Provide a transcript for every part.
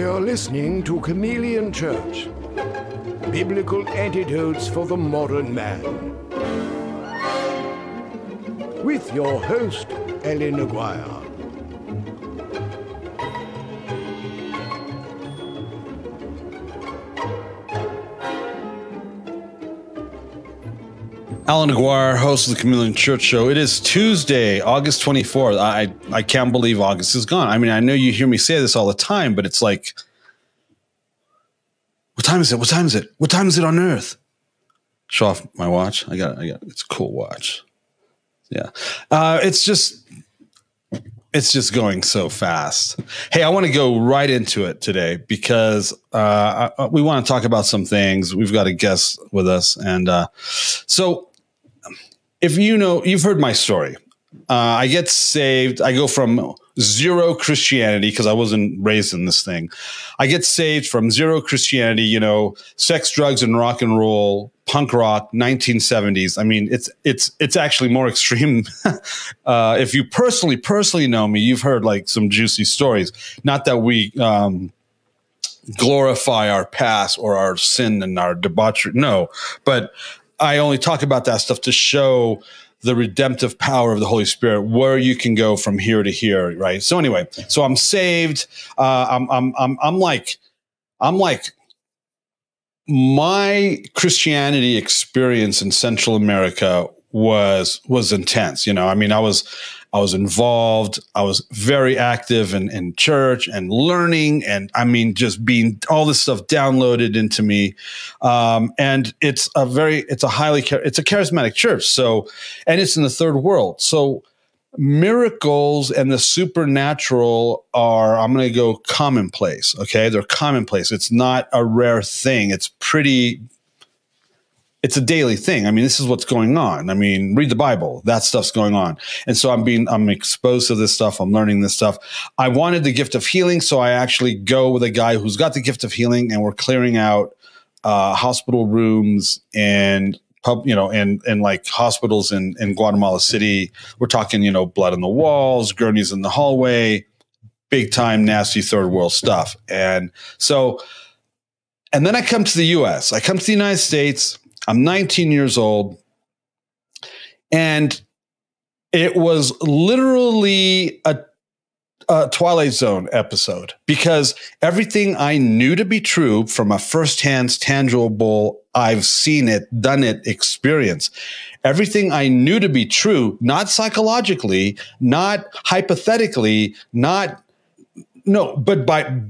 You're listening to Chameleon Church Biblical Antidotes for the Modern Man. With your host, Allan Aguirre. Allan Aguirre, host of the Chameleon Church Show. It is Tuesday, August 24th. I, I can't believe August is gone. I mean, I know you hear me say this all the time, but it's like, what time is it? What time is it? What time is it on Earth? Show off my watch. I got, I got. It's a cool watch. Yeah, uh, it's just, it's just going so fast. Hey, I want to go right into it today because uh, I, we want to talk about some things. We've got a guest with us, and uh, so if you know, you've heard my story. Uh, I get saved. I go from zero Christianity because I wasn't raised in this thing. I get saved from zero Christianity, you know, sex, drugs, and rock and roll, punk rock, 1970s. I mean, it's it's it's actually more extreme. uh, if you personally personally know me, you've heard like some juicy stories. Not that we um, glorify our past or our sin and our debauchery. No, but I only talk about that stuff to show the redemptive power of the Holy Spirit, where you can go from here to here, right? So anyway, so I'm saved. Uh, I'm, I'm, I'm, I'm like, I'm like, my Christianity experience in Central America was was intense. You know, I mean, I was I was involved. I was very active in, in church and learning, and I mean, just being all this stuff downloaded into me. Um, and it's a very, it's a highly, it's a charismatic church. So, and it's in the third world. So, miracles and the supernatural are i'm going to go commonplace okay they're commonplace it's not a rare thing it's pretty it's a daily thing. I mean, this is what's going on. I mean, read the Bible. That stuff's going on. And so I'm being, I'm exposed to this stuff. I'm learning this stuff. I wanted the gift of healing. So I actually go with a guy who's got the gift of healing and we're clearing out uh, hospital rooms and pub, you know, and, and like hospitals in, in Guatemala City. We're talking, you know, blood on the walls, gurneys in the hallway, big time, nasty third world stuff. And so, and then I come to the US. I come to the United States I'm 19 years old. And it was literally a, a, Twilight Zone episode because everything I knew to be true from a firsthand, tangible, I've seen it, done it experience. Everything I knew to be true, not psychologically, not hypothetically, not, no, but by,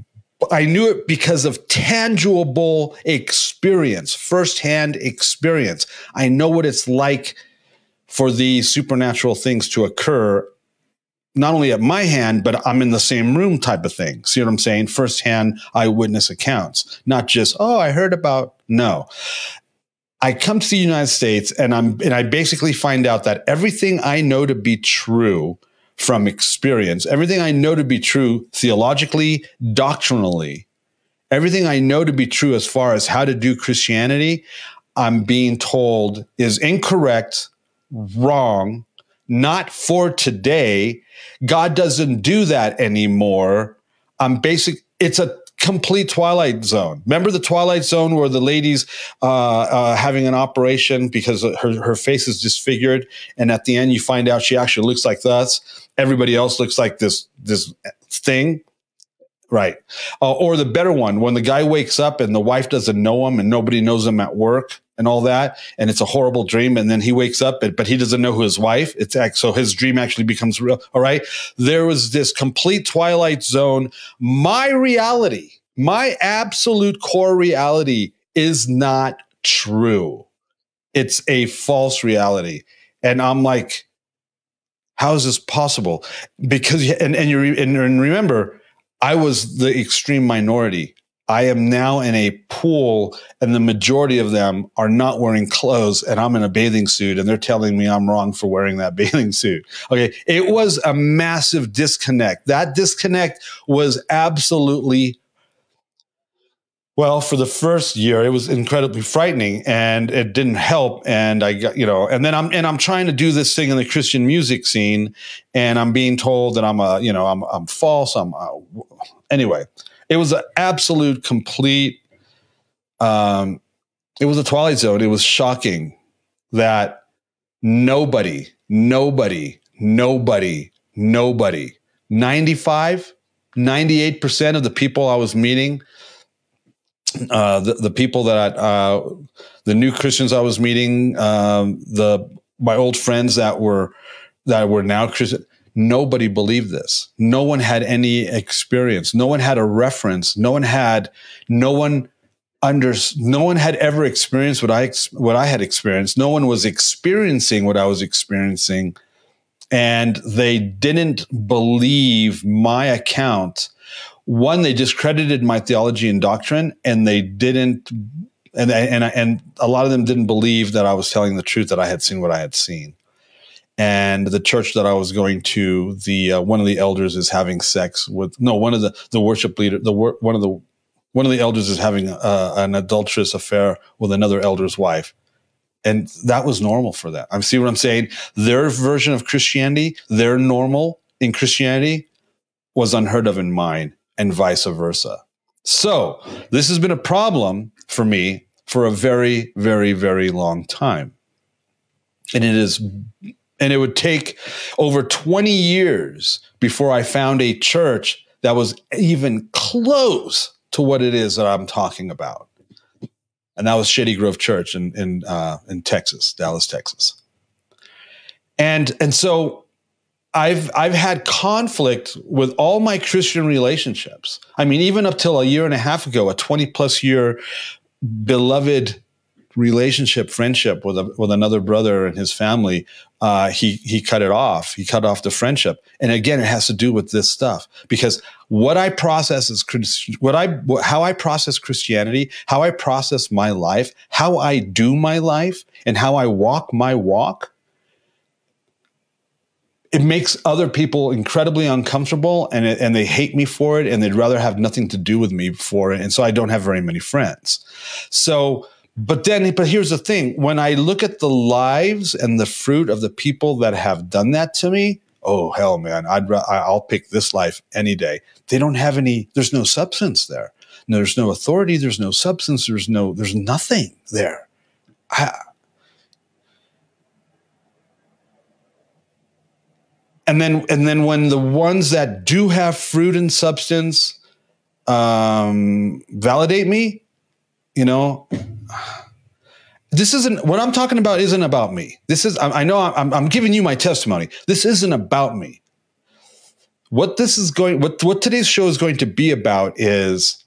I knew it because of tangible experience, firsthand experience. I know what it's like for these supernatural things to occur, not only at my hand, but I'm in the same room type of thing. See what I'm saying? Firsthand eyewitness accounts, not just, oh, I heard about. No. I come to the United States and I'm, and I basically find out that everything I know to be true from experience. Everything I know to be true theologically, doctrinally, everything I know to be true as far as how to do Christianity, I'm being told is incorrect, wrong, not for today. God doesn't do that anymore. I'm basic. It's a complete Twilight Zone. Remember the Twilight Zone where the lady's uh, uh, having an operation because her, her face is disfigured, and at the end you find out she actually looks like us. Everybody else looks like this this thing. Right. Uh, or the better one, when the guy wakes up and the wife doesn't know him and nobody knows him at work and all that, and it's a horrible dream. And then he wakes up, but, but he doesn't know who his wife. It's so his dream actually becomes real. All right. There was this complete twilight zone. My reality, my absolute core reality is not true. It's a false reality. And I'm like, how is this possible? Because, and, and you, and remember, I was the extreme minority. I am now in a pool, and the majority of them are not wearing clothes, and I'm in a bathing suit, and they're telling me I'm wrong for wearing that bathing suit. Okay. It was a massive disconnect. That disconnect was absolutely well, for the first year, it was incredibly frightening and it didn't help. And I got, you know, and then I'm, and I'm trying to do this thing in the Christian music scene and I'm being told that I'm a, you know, I'm, I'm false. I'm, uh, anyway, it was an absolute complete. Um, it was a twilight zone. It was shocking that nobody, nobody, nobody, nobody, 95, 98% of the people I was meeting, uh, the, the people that, uh, the new Christians I was meeting, um, the, my old friends that were, that were now Christian, nobody believed this. No one had any experience. No one had a reference. No one had, no one under no one had ever experienced what I what I had experienced. No one was experiencing what I was experiencing, and they didn't believe my account. One, they discredited my theology and doctrine, and they didn't, and and and a lot of them didn't believe that I was telling the truth that I had seen what I had seen. And the church that I was going to, the uh, one of the elders is having sex with no one of the the worship leader, the one of the one of the elders is having uh, an adulterous affair with another elder's wife. And that was normal for them. I see what I'm saying. Their version of Christianity, their normal in Christianity was unheard of in mine and vice versa. So this has been a problem for me for a very, very, very long time. And it is, and it would take over 20 years before I found a church that was even close to what it is that I'm talking about. And that was Shady Grove Church in in uh, in Texas, Dallas, Texas. And and so I've I've had conflict with all my Christian relationships. I mean, even up till a year and a half ago, a 20 plus year beloved relationship, friendship with a, with another brother and his family, uh, he he cut it off. He cut off the friendship, and again, it has to do with this stuff because what I process is what I how I process Christianity, how I process my life, how I do my life, and how I walk my walk. It makes other people incredibly uncomfortable, and it, and they hate me for it, and they'd rather have nothing to do with me for it, and so I don't have very many friends. So but then, but here's the thing when I look at the lives and the fruit of the people that have done that to me, oh, hell, man, I'd, I'll pick this life any day. They don't have any, there's no substance there. No, there's no authority. There's no substance. There's no, there's nothing there. I, and then, and then when the ones that do have fruit and substance um, validate me, you know, this isn't what I'm talking about. Isn't about me. This is. I, I know I'm, I'm giving you my testimony. This isn't about me. What this is going. What what today's show is going to be about is.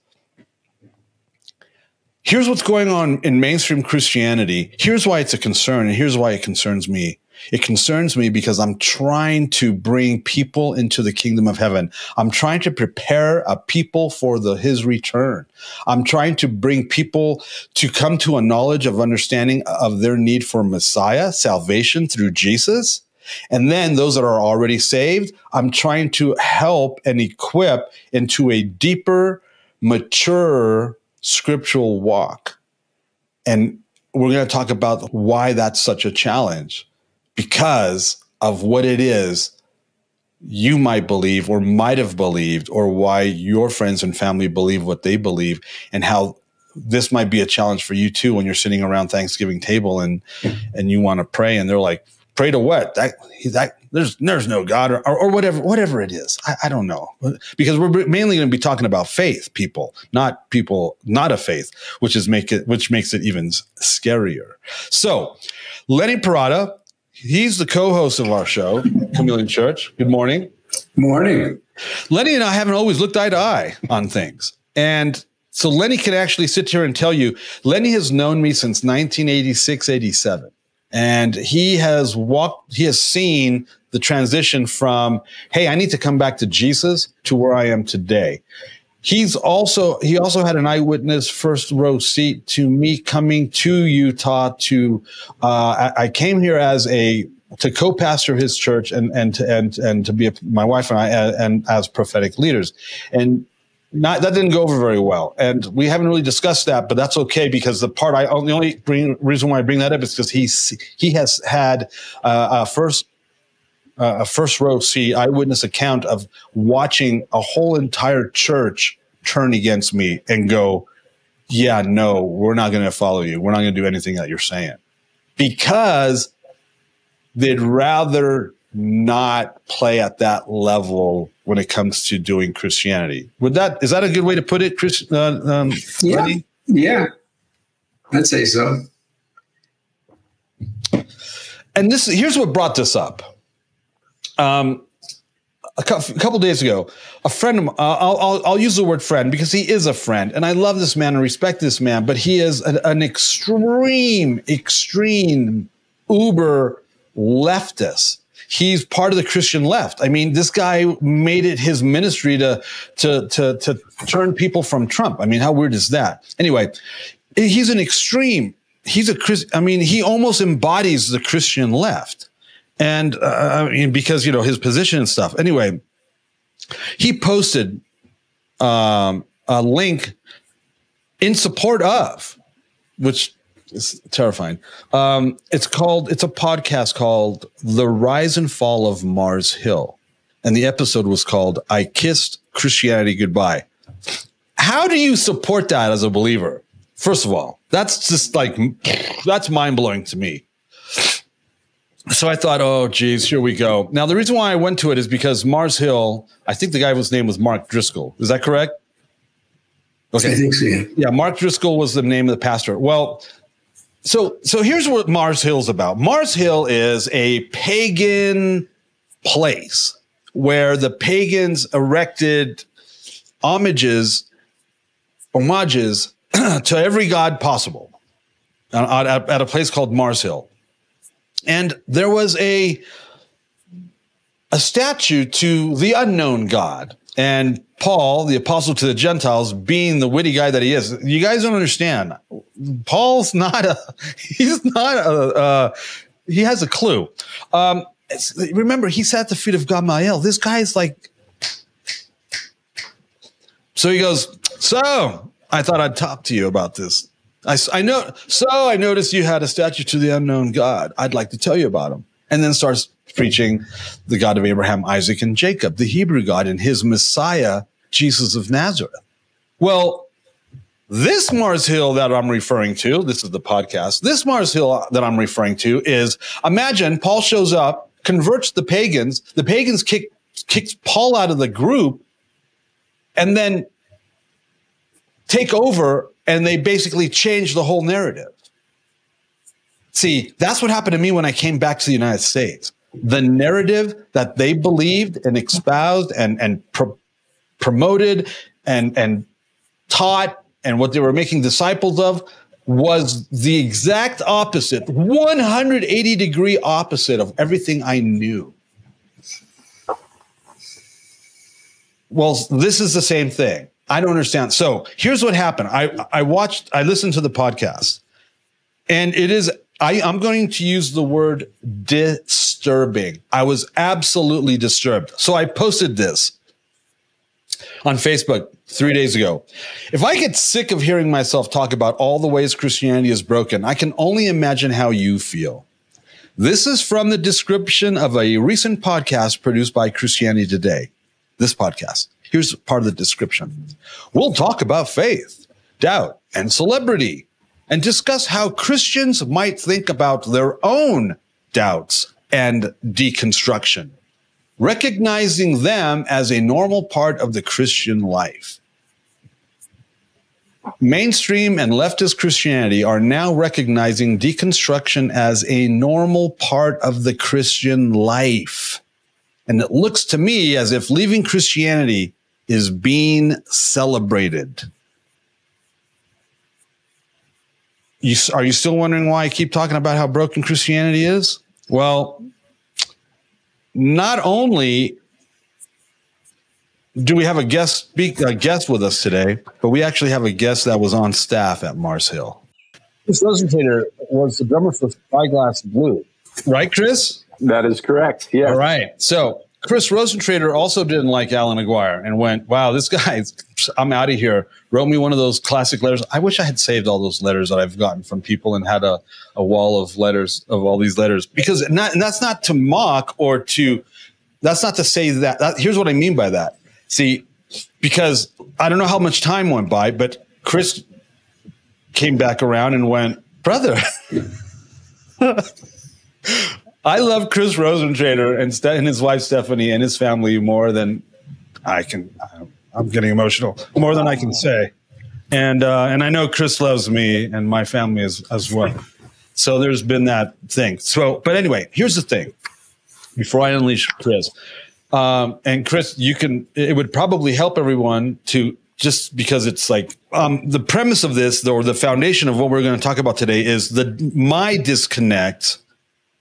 Here's what's going on in mainstream Christianity. Here's why it's a concern, and here's why it concerns me. It concerns me because I'm trying to bring people into the kingdom of heaven. I'm trying to prepare a people for the his return. I'm trying to bring people to come to a knowledge of understanding of their need for Messiah, salvation through Jesus. And then those that are already saved, I'm trying to help and equip into a deeper, mature scriptural walk. And we're going to talk about why that's such a challenge because of what it is you might believe or might have believed or why your friends and family believe what they believe and how this might be a challenge for you too when you're sitting around Thanksgiving table and and you want to pray and they're like pray to what? That that there's there's no God or, or, or whatever whatever it is. I, I, don't know. Because we're mainly going to be talking about faith people not people not a faith which is make it which makes it even scarier. So Lenny Parada He's the co-host of our show, Chameleon Church. Good morning. Morning. Lenny and I haven't always looked eye to eye on things. And so Lenny can actually sit here and tell you, Lenny has known me since 1986, 87. And he has walked, he has seen the transition from, hey, I need to come back to Jesus to where I am today he's also he also had an eyewitness first row seat to me coming to Utah to uh, I, I, came here as a to co-pastor his church and and to, and and to be a, my wife and I and, and as prophetic leaders. And not that didn't go over very well. And we haven't really discussed that but that's okay because the part I the only bring, reason why I bring that up is because he's he has had uh, a first uh, a first row seat eyewitness account of watching a whole entire church turn against me and go, yeah, no, we're not going to follow you. We're not going to do anything that you're saying because they'd rather not play at that level when it comes to doing Christianity. Would that is that a good way to put it, Kris? Uh, um, yeah, Lenny? yeah, I'd say so. And this here's what brought this up. Um, a couple days ago, a friend uh, I'll, I'll, I'll, use the word friend because he is a friend, and I love this man and respect this man, but he is an, an extreme, extreme uber leftist. He's part of the Christian left. I mean, this guy made it his ministry to to to to turn people from Trump. I mean, how weird is that? Anyway, he's an extreme. He's a Chris. I mean, he almost embodies the Christian left and uh, I mean, because you know his position and stuff. Anyway, he posted um, a link in support of, which is terrifying. Um, it's called. It's a podcast called "The Rise and Fall of Mars Hill," and the episode was called "I Kissed Christianity Goodbye." How do you support that as a believer? First of all, that's just like that's mind blowing to me so I thought, oh, geez, here we go. Now, the reason why I went to it is because Mars Hill, I think the guy whose name was Mark Driscoll. Is that correct? Okay. I think so. Yeah. yeah, Mark Driscoll was the name of the pastor. Well, so so here's what Mars Hill's about. Mars Hill is a pagan place where the pagans erected homages, homages to every god possible uh, at, at a place called Mars Hill. And there was a a statue to the unknown God. And Paul, the apostle to the Gentiles, being the witty guy that he is, you guys don't understand. Paul's not a, he's not a, uh, he has a clue. Um, remember, he sat at the feet of Gamaliel. This guy is like, so he goes, so I thought I'd talk to you about this. I, I know. So I noticed you had a statue to the unknown God. I'd like to tell you about him. And then starts preaching the God of Abraham, Isaac, and Jacob, the Hebrew God, and his Messiah, Jesus of Nazareth. Well, this Mars Hill that I'm referring to, this is the podcast. This Mars Hill that I'm referring to is imagine Paul shows up, converts the pagans. The pagans kick kicks Paul out of the group, and then take over and they basically changed the whole narrative. See, that's what happened to me when I came back to the United States. The narrative that they believed and espoused and, and pro- promoted and, and taught and what they were making disciples of was the exact opposite, 180 degree opposite of everything I knew. Well, this is the same thing. I don't understand. So here's what happened. I I watched. I listened to the podcast, and it is. I, I'm going to use the word disturbing. I was absolutely disturbed. So I posted this on Facebook three days ago. If I get sick of hearing myself talk about all the ways Christianity is broken, I can only imagine how you feel. This is from the description of a recent podcast produced by Christianity Today. This podcast. Here's part of the description. We'll talk about faith, doubt, and celebrity, and discuss how Christians might think about their own doubts and deconstruction, recognizing them as a normal part of the Christian life. Mainstream and leftist Christianity are now recognizing deconstruction as a normal part of the Christian life. And it looks to me as if leaving Christianity is being celebrated. You, are you still wondering why I keep talking about how broken Christianity is? Well, not only do we have a guest speak a guest with us today, but we actually have a guest that was on staff at Mars Hill. Kris Rosentrater was the drummer for Spyglass Blue, right, Kris? That is correct. Yeah. All right. So Kris Rosentrater also didn't like Alan McGuire and went, wow, this guy, I'm out of here. Wrote me one of those classic letters. I wish I had saved all those letters that I've gotten from people and had a, a wall of letters of all these letters because not, and that's not to mock or to, that's not to say that, that here's what I mean by that. See, because I don't know how much time went by, but Kris came back around and went, brother. I love Kris Rosentrater and, Ste- and his wife Stephanie and his family more than I can. I'm getting emotional more than I can say, and uh, and I know Kris loves me and my family as as well. So there's been that thing. So, but anyway, here's the thing. Before I unleash Kris, um, and Kris, you can. It would probably help everyone to just because it's like um, the premise of this, or the foundation of what we're going to talk about today, is the my disconnect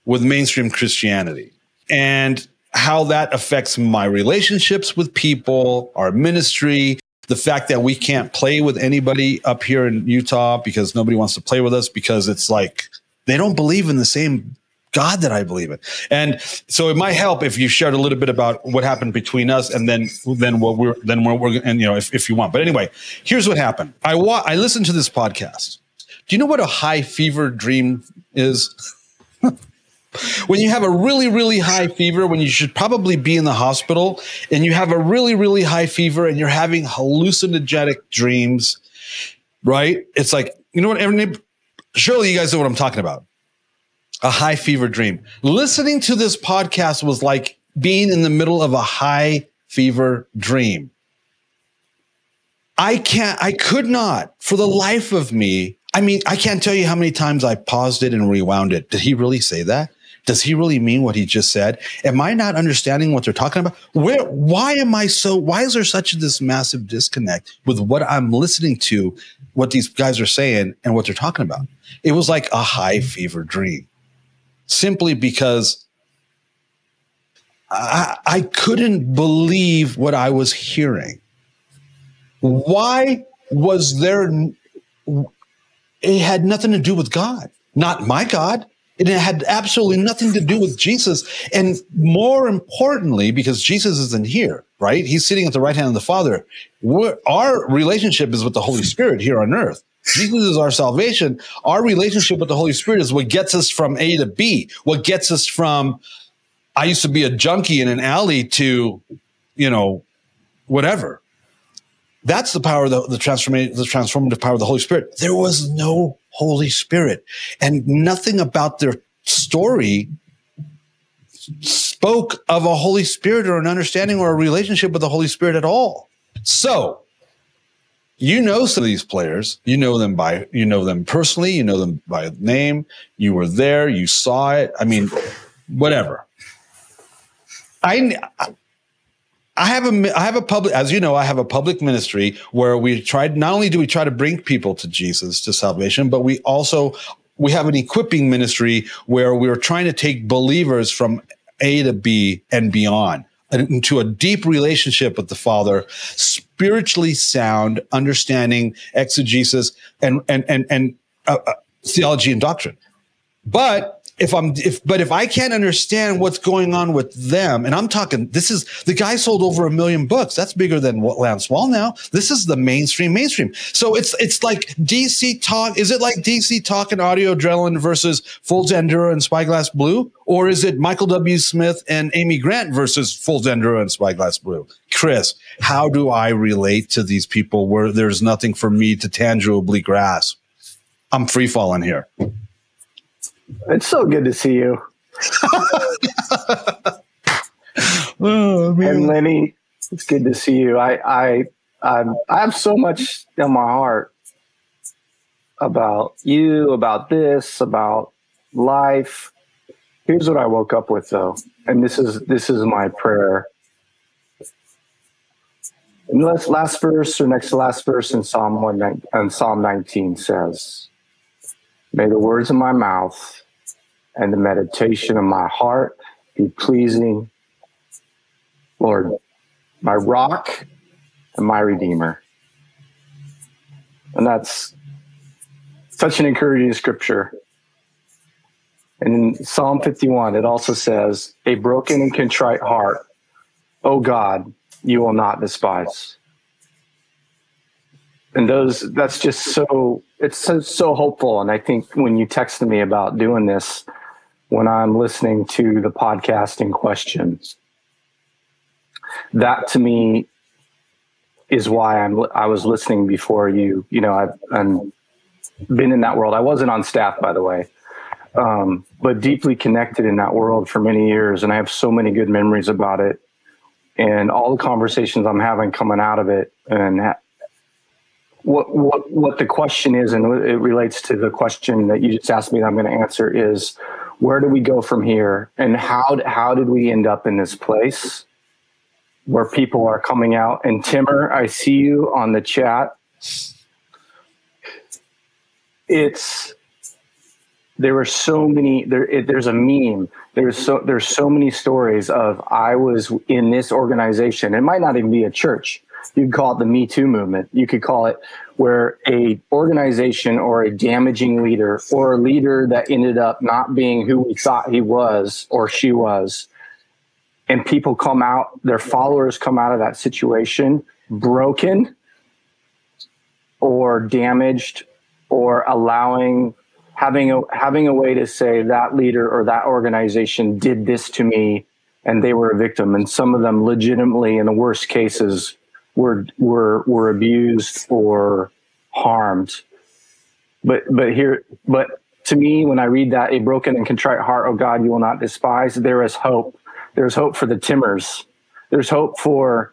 with mainstream Christianity and how that affects my relationships with people, our ministry, the fact that we can't play with anybody up here in Utah because nobody wants to play with us because it's like they don't believe in the same God that I believe in. And so it might help if you shared a little bit about what happened between us and then then what we're then what we're and you know if, if you want. But anyway, here's what happened. I wa- I listened to this podcast. Do you know what a high fever dream is? when you have a really really high fever when you should probably be in the hospital and you have a really really high fever and you're having hallucinogenic dreams right it's like you know what surely you guys know what i'm talking about a high fever dream. Listening to this podcast was like being in the middle of a high fever dream. I can't, I could not for the life of me. I mean, I can't tell you how many times I paused it and rewound it. Did he really say that? Does he really mean what he just said? Am I not understanding what they're talking about? Where, why am I so, why is there such this massive disconnect with what I'm listening to, what these guys are saying and what they're talking about? It was like a high fever dream simply because I, I couldn't believe what I was hearing. Why was there? It had nothing to do with God, not my God. It had absolutely nothing to do with Jesus. And more importantly, because Jesus isn't here, right? He's sitting at the right hand of the Father. We're, our relationship is with the Holy Spirit here on earth. Jesus is our salvation. Our relationship with the Holy Spirit is what gets us from A to B, what gets us from I used to be a junkie in an alley to, you know, whatever. That's the power of the, the, the transformative power of the Holy Spirit. There was no Holy Spirit and nothing about their story spoke of a Holy Spirit or an understanding or a relationship with the Holy Spirit at all. So you know some of these players. You know them by you know them personally. You know them by name. You were there. You saw it. I mean whatever. I i have a i have a public as you know i have a public ministry where we tried not only do we try to bring people to jesus to salvation but we also we have an equipping ministry where we're trying to take believers from a to b and beyond into a deep relationship with the Father, spiritually sound, understanding exegesis and and and and uh, uh, theology and doctrine. But if I'm if but if I can't understand what's going on with them, and I'm talking, this is the guy sold over a million books. That's bigger than what Lance Wall now. This is the mainstream mainstream. So it's it's like DC talk. Is it like DC talk and audio adrenaline versus Full Enduro and Spyglass Blue? Or is it Michael W. Smith and Amy Grant versus Full Enduro and Spyglass Blue? Kris, how do I relate to these people where there's nothing for me to tangibly grasp? I'm free falling here. It's so good to see you. oh, and Lenny, it's good to see you. I I I'm, I have so much in my heart about you, about this, about life. Here's what I woke up with though, and this is this is my prayer. And last, last verse or next to last verse in Psalm one and Psalm 19 says, May the words of my mouth and the meditation of my heart be pleasing, Lord, my rock and my redeemer. And that's such an encouraging scripture. And in Psalm 51, it also says, A broken and contrite heart, O God, you will not despise and those that's just so it's so, so hopeful and i think when you texted me about doing this when i'm listening to the podcast in question that to me is why I'm I was listening before you. You know, I've, been in that world. I wasn't on staff, by the way, um, but deeply connected in that world for many years, and I have so many good memories about it. And all the conversations I'm having coming out of it, and ha- what what what the question is, and it relates to the question that you just asked me that I'm going to answer is, where do we go from here, and how how did we end up in this place? where people are coming out. And Timmer, I see you on the chat. It's there were so many there it, there's a meme there's so there's so many stories of i was in this organization it might not even be a church you could call it the me too movement. You could call it where a organization or a damaging leader or a leader that ended up not being who we thought he was or she was and people come out, their followers come out of that situation broken or damaged or allowing having a having a way to say that leader or that organization did this to me and they were a victim. And some of them legitimately in the worst cases were were were abused or harmed but but here but to me when i read that a broken and contrite heart oh god you will not despise there is hope there's hope for the Timmers. There's hope for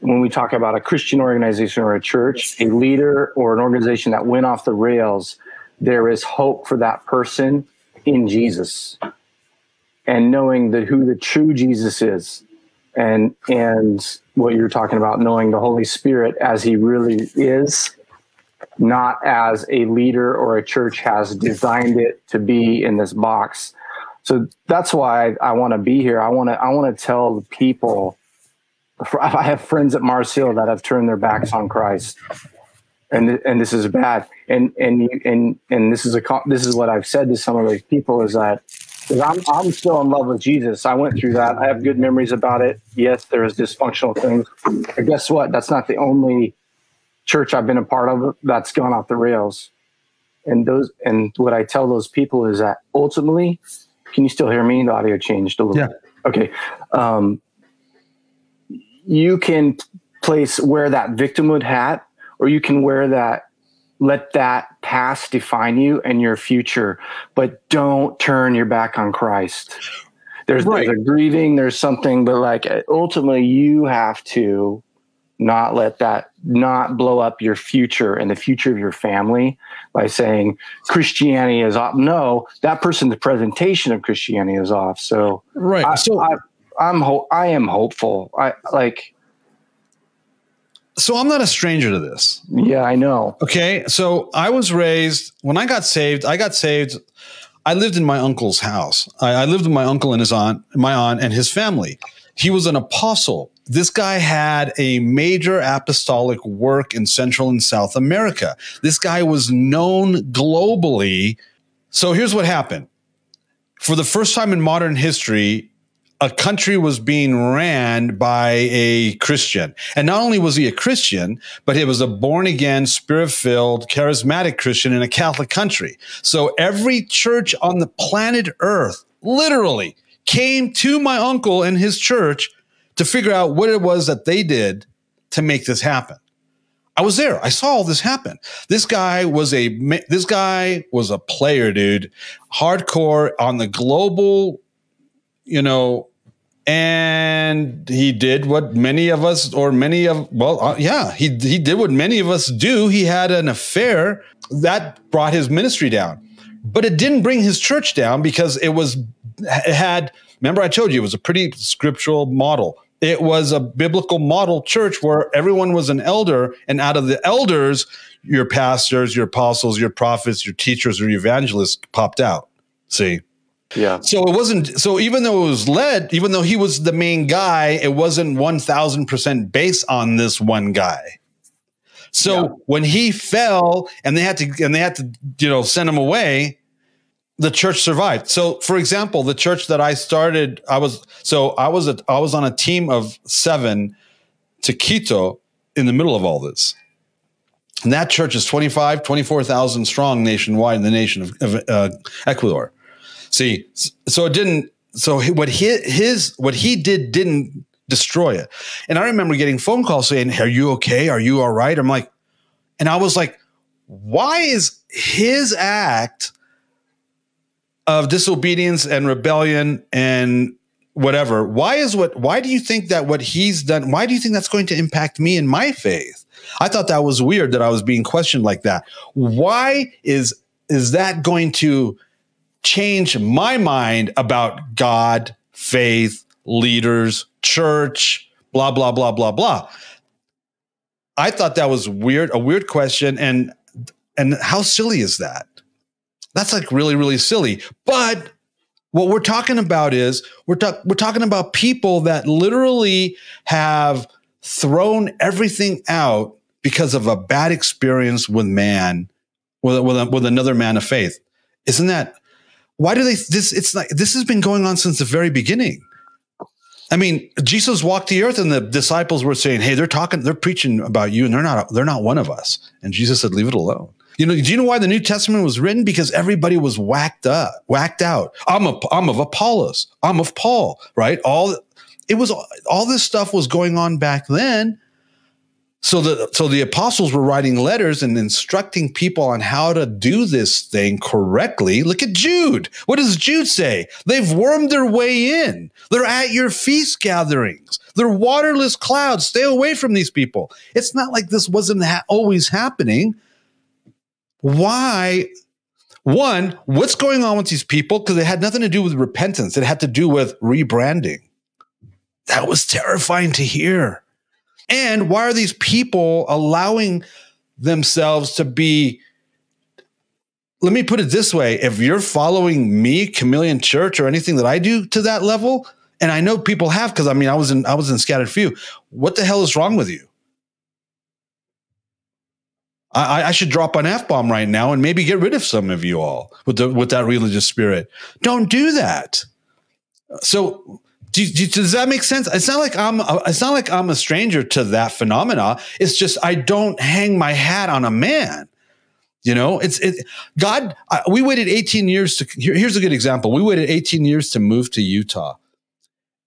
when we talk about a Christian organization or a church, a leader or an organization that went off the rails, there is hope for that person in Jesus. And knowing that who the true Jesus is and and what you're talking about, knowing the Holy Spirit as he really is, not as a leader or a church has designed it to be in this box so that's why I, want to be here. I want to I want to tell the people. I have friends at Mars Hill that have turned their backs on Christ, and and this is bad. And and and and this is a this is what I've said to some of those people is that I'm I'm still in love with Jesus. I went through that. I have good memories about it. Yes, there is dysfunctional things, but guess what? That's not the only church I've been a part of that's gone off the rails. And those and what I tell those people is that ultimately can you still hear me? The audio changed a little. Yeah. Bit. Okay. Um, you can place wear that victimhood hat, or you can wear that. Let that past define you and your future, but don't turn your back on Christ. There's, right. there's a grieving, there's something, but like ultimately, you have to not let that not blow up your future and the future of your family by saying Christianity is off. No, that person's presentation of Christianity is off. So right. I, so I, I'm ho- I am hopeful. I like. So I'm not a stranger to this. Yeah, I know. Okay, so I was raised when I got saved. I got saved. I lived in my uncle's house. I, I lived with my uncle and his aunt, my aunt and his family. He was an apostle this guy had a major apostolic work in Central and South America. This guy was known globally. So here's what happened. For the first time in modern history, a country was being ran by a Christian. And not only was he a Christian, but he was a born again, spirit filled, charismatic Christian in a Catholic country. So every church on the planet Earth literally came to my uncle and his church to figure out what it was that they did to make this happen. I was there. I saw all this happen. This guy was a this guy was a player, dude. Hardcore on the global, you know, and he did what many of us or many of well, uh, yeah, he he did what many of us do. He had an affair that brought his ministry down. But it didn't bring his church down because it was it had remember I told you it was a pretty scriptural model it was a biblical model church where everyone was an elder, and out of the elders, your pastors, your apostles, your prophets, your teachers, or your evangelists popped out. See? Yeah. So it wasn't, so even though it was led, even though he was the main guy, it wasn't 1000% based on this one guy. So yeah. when he fell and they had to, and they had to, you know, send him away, the church survived. So, for example, the church that I started, I was so I was a, I was on a team of seven to Quito in the middle of all this. And that church is 25, 24,000 strong nationwide in the nation of, of uh, Ecuador. See, so it didn't. So what he, his what he did didn't destroy it. And I remember getting phone calls saying, Are you okay? Are you all right? I'm like, and I was like, why is his act of disobedience and rebellion and whatever, why is what why do you think that what he's done, why do you think that's going to impact me in my faith? I thought that was weird that I was being questioned like that. Why is is that going to change my mind about God, faith, leaders, church, blah, blah, blah, blah, blah. I thought that was weird, a weird question. And and how silly is that? That's like really, really silly. But what we're talking about is we're, ta- we're talking about people that literally have thrown everything out because of a bad experience with man, with, with, with another man of faith. Isn't that why do they this it's like this has been going on since the very beginning. I mean jesus walked the earth and the disciples were saying hey they're talking they're preaching about you and they're not they're not one of us. And jesus said leave it alone. You know do you know why the new testament was written? Because everybody was whacked up whacked out. I'm a i'm of apollos. I'm of paul right? All it was all this stuff was going on back then so the so the apostles were writing letters and instructing people on how to do this thing correctly. Look at Jude. What does Jude say? They've wormed their way in. They're at your feast gatherings. They're waterless clouds. Stay away from these people. It's not like this wasn't ha- always happening. Why? One, what's going on with these people? Because it had nothing to do with repentance. It had to do with rebranding. That was terrifying to hear. And why are these people allowing themselves to be? Let me put it this way if you're following me, Chameleon Church, or anything that I do to that level, and I know people have because I mean I was in I was in Scaterd Few. What the hell is wrong with you? I, I should drop an f bomb right now and maybe get rid of some of you all with the with that religious spirit. Don't do that. So do, do, does that make sense? It's not like I'm. A, it's not like I'm a stranger to that phenomena. It's just I don't hang my hat on a man. You know, it's it. God, I, we waited 18 years to. Here, here's a good example. We waited 18 years to move to Utah,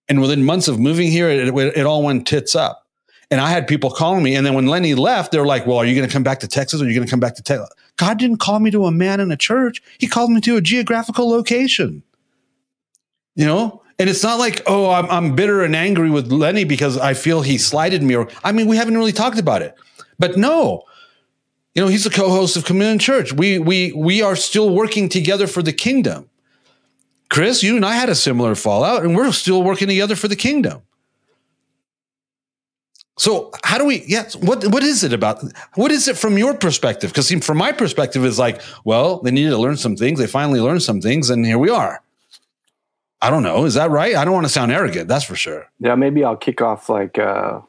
and within months of moving here, it, it, it all went tits up. And I had people calling me, and then when Lenny left, they're like, "Well, are you going to come back to Texas? Or are you going to come back to Texas?" God didn't call me to a man in a church. He called me to a geographical location. You know, and it's not like, oh, I'm, I'm bitter and angry with Lenny because I feel he slighted me. Or I mean, we haven't really talked about it. But no, you know, he's the co-host of Chameleon Church. We we we are still working together for the kingdom. Kris, you and I had a similar fallout, and we're still working together for the kingdom. So how do we? Yes. What what is it about? What is it from your perspective? Because from my perspective, is like, well, they needed to learn some things. They finally learned some things, and here we are. I don't know. Is that right? I don't want to sound arrogant. That's for sure. Yeah, maybe I'll kick off like uh,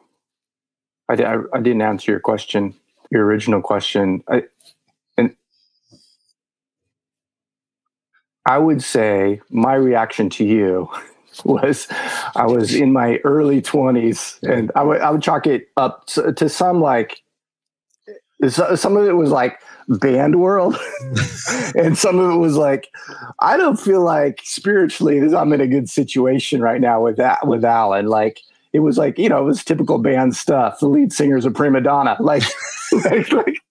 I, I, I didn't answer your question, your original question. I, and I would say my reaction to you was I was in my early 20s and I would, I would chalk it up to, to some like some of it was like band world. And some of it was like i don't feel like spiritually i'm in a good situation right now with that with allan. Like it was like you know it was typical band stuff. The lead singer's a prima donna. Like like, like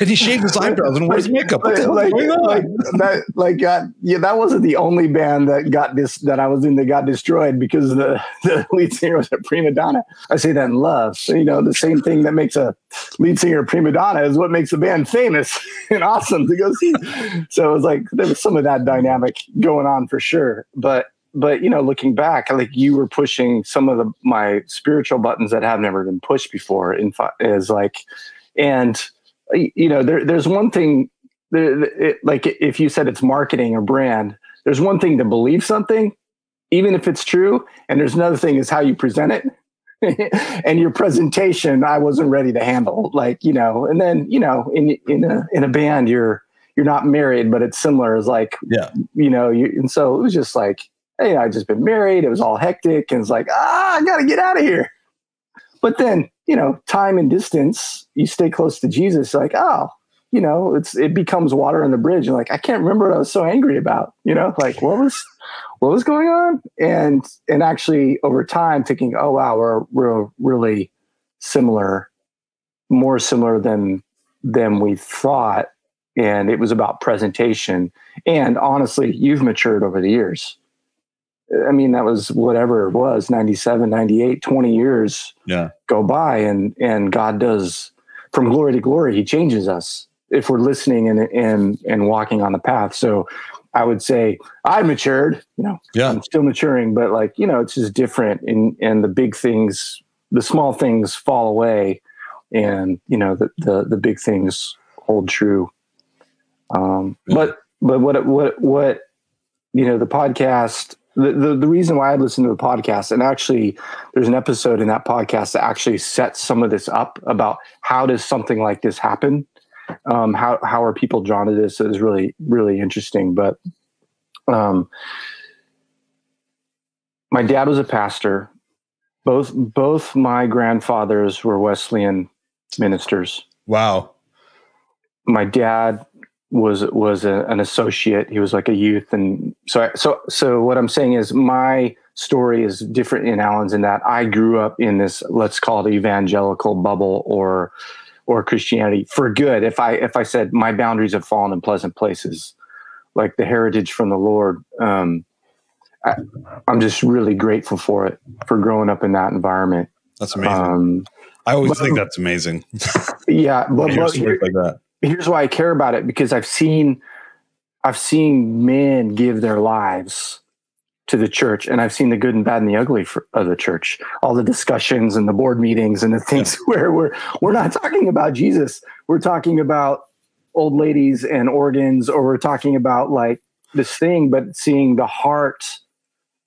and he shaved his eyebrows and wears makeup. Like, like, like, that, like got, yeah, that wasn't the only band that got this that I was in that got destroyed because the, the lead singer was a prima donna. I say that in love. So, you know, the same thing that makes a lead singer a prima donna is what makes a band famous and awesome to go see. So it was like there was some of that dynamic going on for sure. But but you know, looking back, like you were pushing some of the my spiritual buttons that have never been pushed before. In is like, and you know, there, there's one thing, it, like if you said it's marketing or brand, there's one thing to believe something, even if it's true, and there's another thing is how you present it. and your presentation, I wasn't ready to handle. Like you know, and then you know, in in a in a band, you're you're not married, but it's similar as like yeah, you know, you and so it was just like, hey, I just been married. It was all hectic, and it's like, ah, I got to get out of here. But then, you know, time and distance, you stay close to Jesus, like, oh, you know, it's it becomes water on the bridge. And like, I can't remember what I was so angry about. You know, like what was what was going on? And and actually over time thinking, oh wow, we're we're really similar, more similar than than we thought. And it was about presentation. And honestly, you've matured over the years. I mean, that was whatever it was, 97, 98, 20 years Yeah. go by and and God does from glory to glory, he changes us if we're listening and and and walking on the path. So I would say I matured, you know, Yeah. I'm still maturing, but like, you know, it's just different and and the big things, the small things fall away and you know the the, the big things hold true. Um Yeah. but but what what what you know the podcast the, the, the reason why I listen to the podcast, and actually, there's an episode in that podcast that actually sets some of this up about how does something like this happen? Um, how how are people drawn to this? Is really really interesting. But um, my dad was a pastor. Both both my grandfathers were Wesleyan ministers Wow. my dad was was a, an associate. He was like a youth, and so I, so so what I'm saying is my story is different in Allan's in that I grew up in this let's call it evangelical bubble or or Christianity for good. If I if I said my boundaries have fallen in pleasant places, like the heritage from the Lord, um, I, I'm just really grateful for it for growing up in that environment. That's amazing. Um, I always but- think that's amazing. yeah, but, but like that. Here's why I care about it because I've seen I've seen men give their lives to the church and I've seen the good and bad and the ugly for, of the church. All the discussions and the board meetings and the things where we're we're not talking about Jesus. We're talking about old ladies and organs or we're talking about like this thing but seeing the heart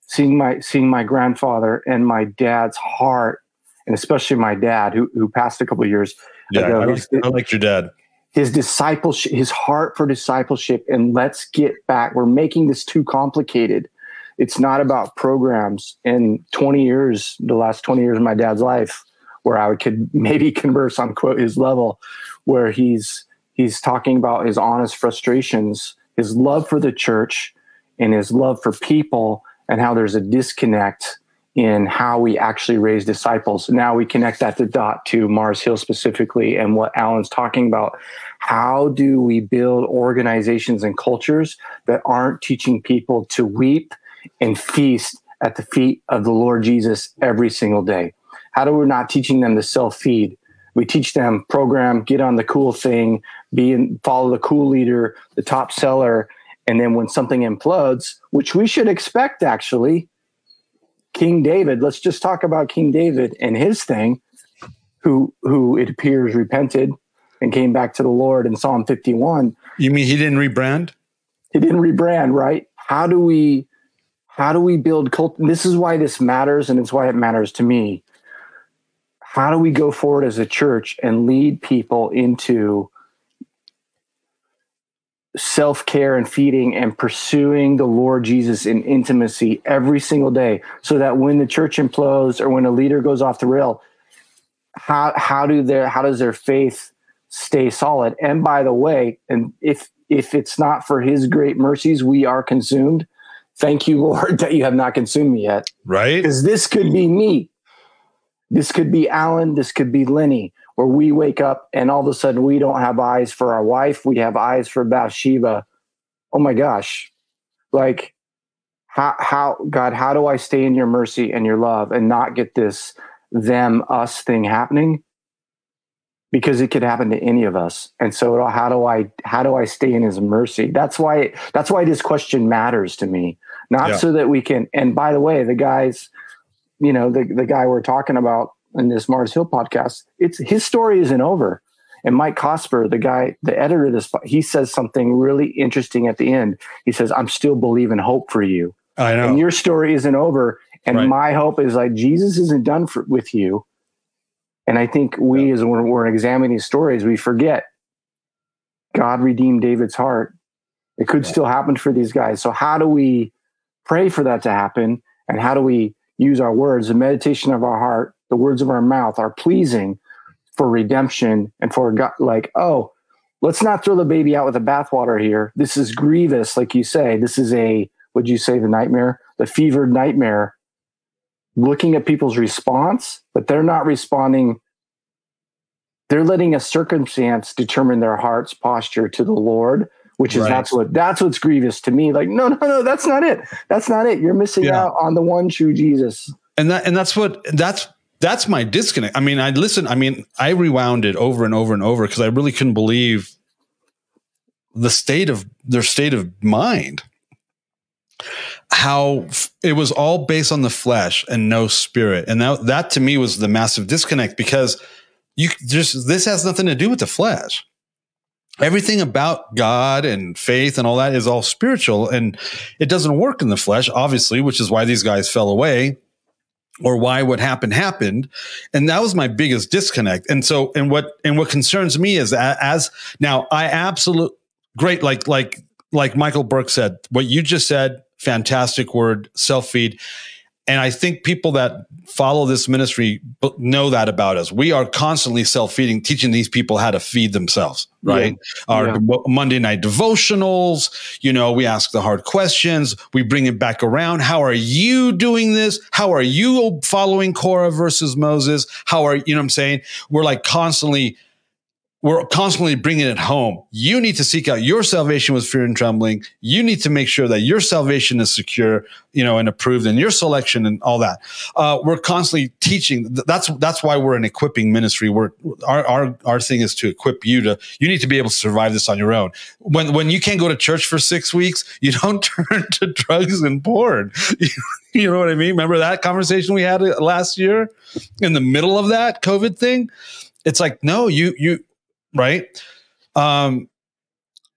seeing my seeing my grandfather and my dad's heart and especially my dad who who passed a couple of years Yeah, ago. I like, I like your dad. His discipleship, his heart for discipleship, and let's get back. We're making this too complicated. It's not about programs. And 20 years, the last 20 years of my dad's life, where I could maybe converse on quote his level, where he's he's talking about his honest frustrations, his love for the church, and his love for people, and how there's a disconnect in how we actually raise disciples. Now we connect that the dot to Mars Hill specifically and what Allan's talking about. How do we build organizations and cultures that aren't teaching people to weep and feast at the feet of the Lord Jesus every single day? How do we not teaching them to self feed? We teach them program, get on the cool thing, be in, follow the cool leader, the top seller, and then when something implodes, which we should expect actually, King David, let's just talk about King David and his thing, who who it appears repented and came back to the Lord in Psalm 51. You mean he didn't rebrand? He didn't rebrand, right? How do we how do we build cult this is why this matters and it's why it matters to me. How do we go forward as a church and lead people into self care and feeding and pursuing the Lord Jesus in intimacy every single day so that when the church implodes or when a leader goes off the rail, how, how do their, how does their faith stay solid? And by the way, and if, if it's not for his great mercies, we are consumed. Thank you, Lord, that you have not consumed me yet Right? because this could be me. This could be Allan. This could be Lenny, where we wake up and all of a sudden we don't have eyes for our wife. We have eyes for Bathsheba. Oh my gosh. Like, how, how, God, how do I stay in your mercy and your love and not get this them, us thing happening? Because it could happen to any of us. And so how do I, how do I stay in his mercy? That's why, that's why this question matters to me. Not Yeah. so that we can, and by the way, the guys, you know the the guy we're talking about in this Mars Hill podcast, it's his story isn't over. And Mike Cosper, the guy, the editor of this, he says something really interesting at the end. He says, "I'm still believing hope for you, I know. and your story isn't over. And Right. my hope is like Jesus isn't done for, with you." And I think we, as when we're examining stories, we forget God redeemed David's heart. It could still happen for these guys. So how do we pray for that to happen? And how do we use our words, the meditation of our heart, the words of our mouth are pleasing for redemption and for God, like, oh, let's not throw the baby out with the bathwater here. This is grievous, like you say. This is a, would you say, the nightmare, the fevered nightmare. Looking at people's response, but they're not responding. They're letting a circumstance determine their heart's posture to the Lord, which is right. that's what that's what's grievous to me. Like, no, no, no, that's not it. That's not it. You're missing yeah. out on the one true Jesus. And that and that's what that's that's my disconnect. I mean, I listen. I mean, I rewound it over and over and over because I really couldn't believe the state of their state of mind. How it was all based on the flesh and no spirit, and that that to me was the massive disconnect because you just this has nothing to do with the flesh. Everything about God and faith and all that is all spiritual, and it doesn't work in the flesh, obviously, which is why these guys fell away or why what happened happened. And that was my biggest disconnect. And so and what and what concerns me is as, as now i absolute great like like like michael burke said what you just said fantastic word self feed and I think people that follow this ministry know that about us. We are constantly self feeding, teaching these people how to feed themselves, right? Yeah. Our yeah. Monday night devotionals, you know, we ask the hard questions, we bring it back around. How are you doing this? How are you following Korah versus Moses? How are, you know what I'm saying? We're like constantly we're constantly bringing it home. You need to seek out your salvation with fear and trembling. You need to make sure that your salvation is secure, you know, and approved, and your selection and all that. Uh, we're constantly teaching. That's that's why we're an equipping ministry. We're our our our thing is to equip you to. You need to be able to survive this on your own. When when you can't go to church for six weeks, you don't turn to drugs and porn. you know what I mean? Remember that conversation we had last year in the middle of that COVID thing? It's like no, you you right? Um,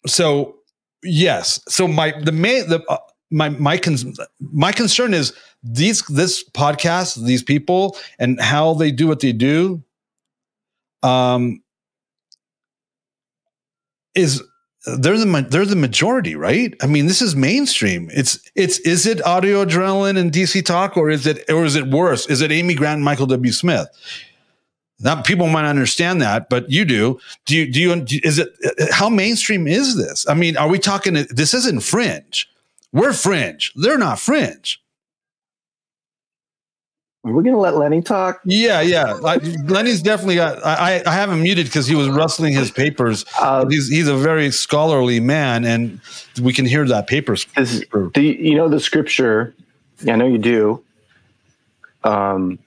so yes, so my the main the uh, my my con- my concern is these this podcast, these people, and how they do what they do. Um, is they're the they're the majority, right? I mean, this is mainstream. It's it's is it audio adrenaline and DC talk, or is it or is it worse? Is it Amy Grant Michael W. Smith? Now, people might understand that, but you do. Do you, do you, is it, how mainstream is this? I mean, are we talking, this isn't fringe. We're fringe. They're not fringe. Are we going to let Lenny talk? Yeah, yeah. I, Lenny's definitely got. I, I have him muted because he was rustling his papers. Uh, he's he's a very scholarly man, and we can hear that papers. Do you, you know the scripture? I know you do. Um,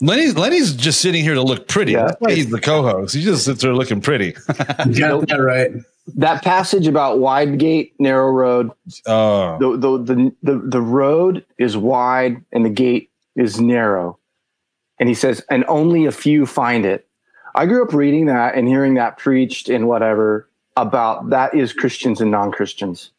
Lenny's Lenny's just sitting here to look pretty. Yeah. That's why he's the co-host. He just sits there looking pretty. got that right. That passage about wide gate, narrow road. Oh. The, the, the, the, the road is wide and the gate is narrow. And he says, and only a few find it. I grew up reading that and hearing that preached and whatever about that is Christians and non-Christians.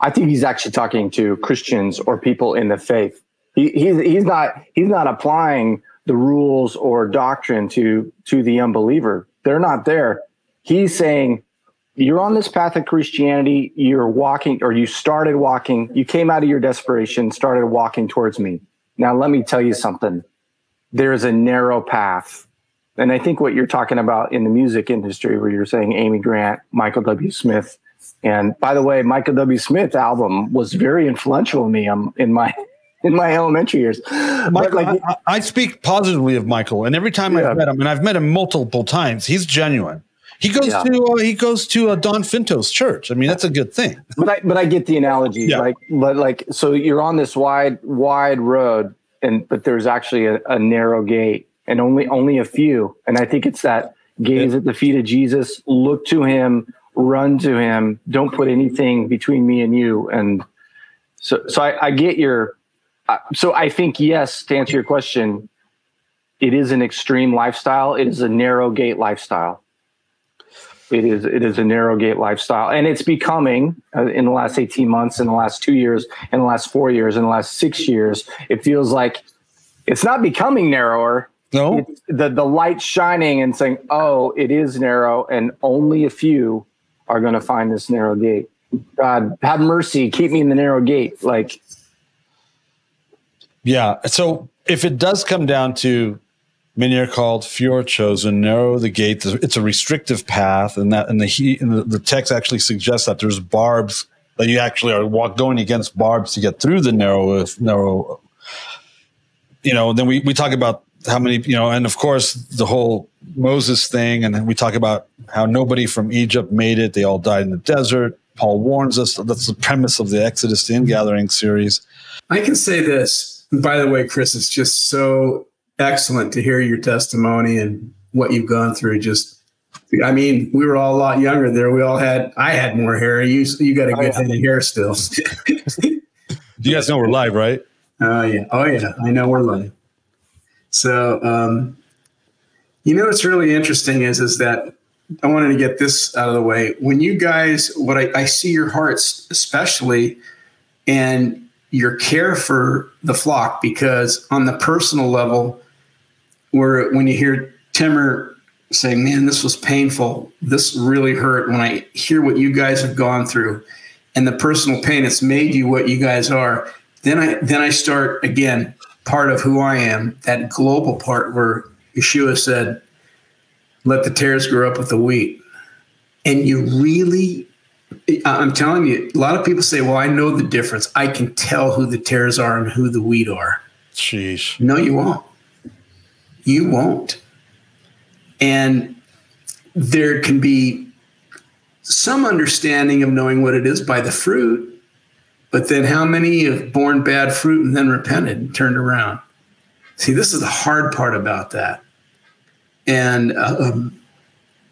I think he's actually talking to Christians or people in the faith he, he's he's not he's not applying the rules or doctrine to to the unbeliever. They're not there. He's saying you're on this path of Christianity. You're walking, or you started walking. You came out of your desperation, started walking towards me. Now, let me tell you something. There's a narrow path. And I think what you're talking about in the music industry, where you're saying Amy Grant, Michael W. Smith, and by the way, Michael W. Smith album was very influential in me um, in my in my elementary years. Michael, like, I, I, speak positively of Michael, and every time yeah. I've met him, and I've met him multiple times, he's genuine. He goes yeah. to uh, he goes to uh, Don Finto's church. I mean, that's a good thing. But I but I get the analogy. Yeah. Like, but like, so you're on this wide wide road, and but there's actually a, a narrow gate, and only only a few. And I think it's that gaze yeah. at the feet of Jesus, look to Him, run to Him. Don't put anything between me and you. And so so I, I get your so I think yes, to answer your question, it is an extreme lifestyle. It is a narrow gate lifestyle. It is it is a narrow gate lifestyle, and it's becoming uh, in the last eighteen months, in the last two years, in the last four years, in the last six years. It feels like it's not becoming narrower. No, it's the the light shining and saying, "Oh, it is narrow, and only a few are going to find this narrow gate." God, have mercy, keep me in the narrow gate. Like yeah. So if it does come down to Many are called, few are chosen. Narrow the gate. It's a restrictive path, and that and the heat and the, text actually suggests that there's barbs that you actually are walk, going against barbs to get through the narrow narrow. You know, then we we talk about how many you know, and of course the whole Moses thing, and then we talk about how nobody from Egypt made it. They all died in the desert. Paul warns us. That's the premise of the Exodus to Ingathering series. I can say this. By the way, Kris, it's just so excellent to hear your testimony and what you've gone through. Just, I mean, we were all a lot younger there. We all had, I had more hair. You, you got a good oh, head of hair still. you guys know we're live, right? Oh, yeah. Oh, yeah. I know we're live. So, um, you know, what's really interesting is, is that I wanted to get this out of the way. When you guys, what I, I see your hearts, especially, and your care for the flock, because on the personal level, where when you hear Timmer saying, "Man, this was painful. This really hurt." When I hear what you guys have gone through, and the personal pain, it's made you what you guys are. Then I then I start again part of who I am, that global part where Yeshua said, "Let the tares grow up with the wheat," and you really. I'm telling you, a lot of people say, Well, I know the difference. I can tell who the tares are and who the wheat are. Sheesh. No, you won't. You won't. And there can be some understanding of knowing what it is by the fruit, but then how many have borne bad fruit and then repented and turned around? See, this is the hard part about that. And um,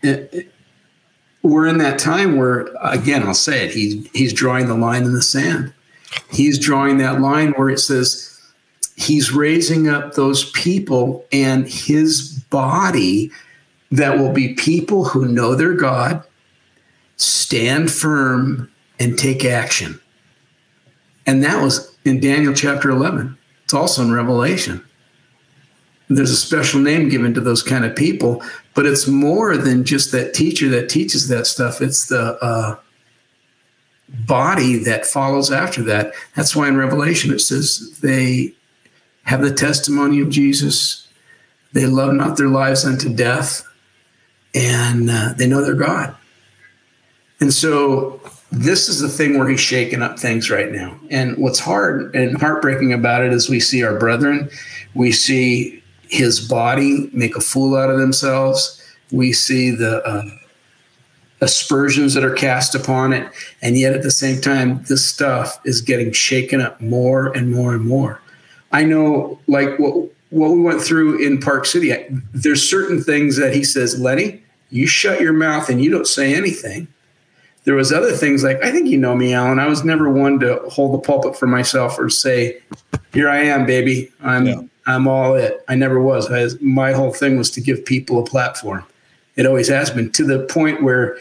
it, it, we're in that time where, again, I'll say it, he's, he's drawing the line in the sand. He's drawing that line where it says, he's raising up those people and his body that will be people who know their God, stand firm, and take action. And that was in Daniel chapter 11. It's also in Revelation. There's a special name given to those kind of people, but it's more than just that teacher that teaches that stuff. It's the uh, body that follows after that. That's why in Revelation it says they have the testimony of Jesus. They love not their lives unto death, and uh, they know their God. And so this is the thing where he's shaking up things right now. And what's hard and heartbreaking about it is we see our brethren, we see his body make a fool out of themselves. We see the uh, aspersions that are cast upon it. And yet at the same time, this stuff is getting shaken up more and more and more. I know, like what what we went through in Park City. There's certain things that he says, Lenny, you shut your mouth and you don't say anything. There was other things like I think you know me, Allan. I was never one to hold the pulpit for myself or say, "Here I am, baby. I'm yeah. I'm all it." I never was. I, my whole thing was to give people a platform. It always has been to the point where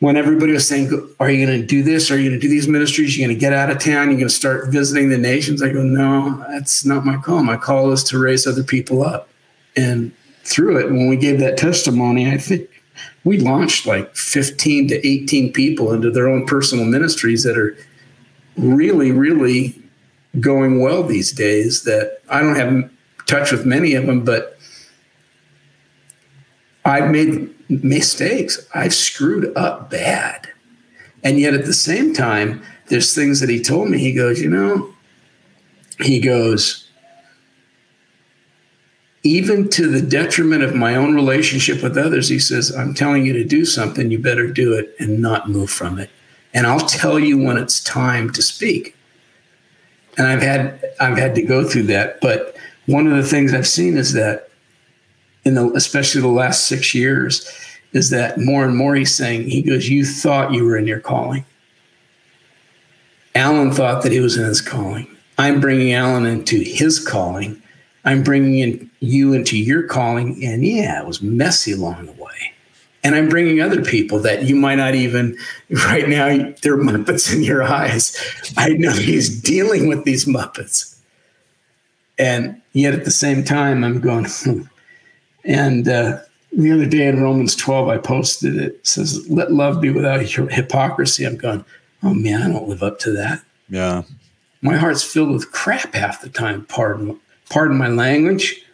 when everybody was saying, Are you going to do this? Are you going to do these ministries? You're going to get out of town? You're going to start visiting the nations? I go, No, that's not my call. My call is to raise other people up. And through it, when we gave that testimony, I think we launched like 15 to 18 people into their own personal ministries that are really, really going well these days. That I don't have touch with many of them, but I've made mistakes. I've screwed up bad. And yet at the same time, there's things that he told me. He goes, you know, he goes, even to the detriment of my own relationship with others, he says, I'm telling you to do something, you better do it and not move from it. And I'll tell you when it's time to speak. And I've had I've had to go through that. But one of the things I've seen is that in the especially the last six years is that more and more he's saying he goes you thought you were in your calling. Allan thought that he was in his calling. I'm bringing allan into his calling. I'm bringing in you into your calling. And yeah it was messy along the way and i'm bringing other people that you might not even right now they're muppets in your eyes i know he's dealing with these muppets and yet at the same time i'm going hmm, and uh, the other day in Romans 12, I posted it. it says, Let love be without hypocrisy. I'm going, Oh man, I don't live up to that. Yeah. My heart's filled with crap half the time. Pardon, pardon my language.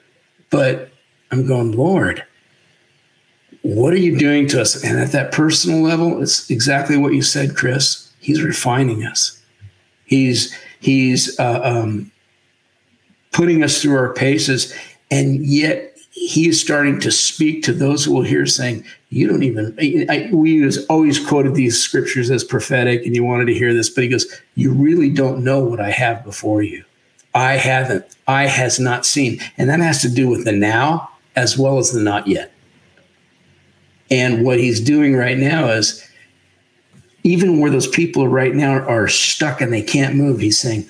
But I'm going, Lord, what are you doing to us? And at that personal level, it's exactly what you said, Kris. He's refining us. He's he's uh, um, putting us through our paces, and yet he is starting to speak to those who will hear, saying, "You don't even." I, we always quoted these scriptures as prophetic, and you wanted to hear this, but he goes, "You really don't know what I have before you. I haven't. I has not seen," and that has to do with the now as well as the not yet. And what he's doing right now is, even where those people right now are stuck and they can't move, he's saying,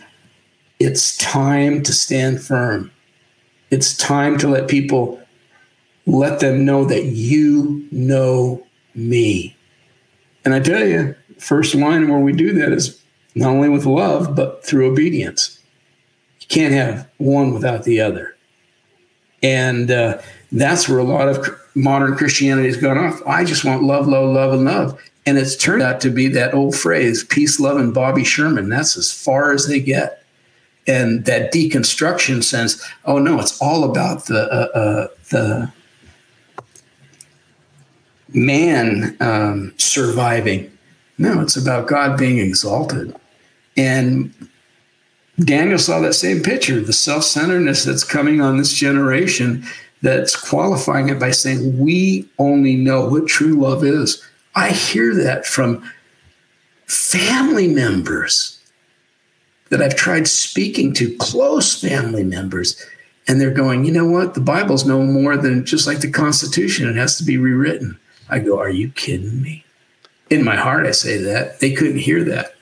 it's time to stand firm. It's time to let people let them know that you know me. And I tell you, first line where we do that is not only with love, but through obedience. You can't have one without the other. And uh, that's where a lot of modern Christianity has gone off. I just want love, love, love, and love. And it's turned out to be that old phrase, peace, love, and Bobby Sherman. That's as far as they get and that deconstruction sense oh no it's all about the uh, uh, the man um, surviving no it's about god being exalted and daniel saw that same picture the self-centeredness that's coming on this generation that's qualifying it by saying we only know what true love is i hear that from family members that I've tried speaking to close family members, and they're going, you know what? The Bible's no more than just like the Constitution. It has to be rewritten. I go, are you kidding me? In my heart, I say that. They couldn't hear that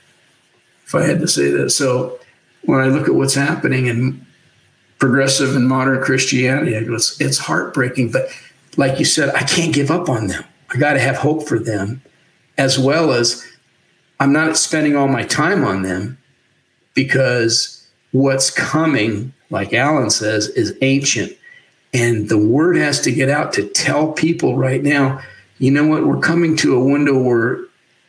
if I had to say that. So when I look at what's happening in progressive and modern Christianity, it's, it's heartbreaking. But like you said, I can't give up on them. I got to have hope for them, as well as I'm not spending all my time on them because what's coming, like Allan says, is ancient. And the word has to get out to tell people right now, you know what, we're coming to a window where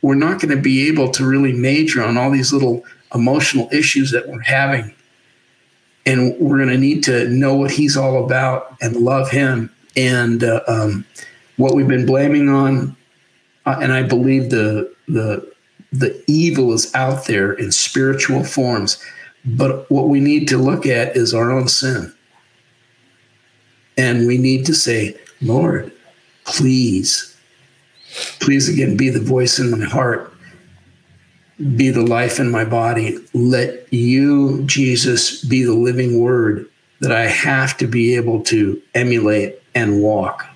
we're not going to be able to really major on all these little emotional issues that we're having. And we're going to need to know what he's all about and love him. And uh, um, what we've been blaming on, uh, and I believe the the the evil is out there in spiritual forms. But what we need to look at is our own sin. And we need to say, Lord, please, please again, be the voice in my heart, be the life in my body. Let you, Jesus, be the living word that I have to be able to emulate and walk.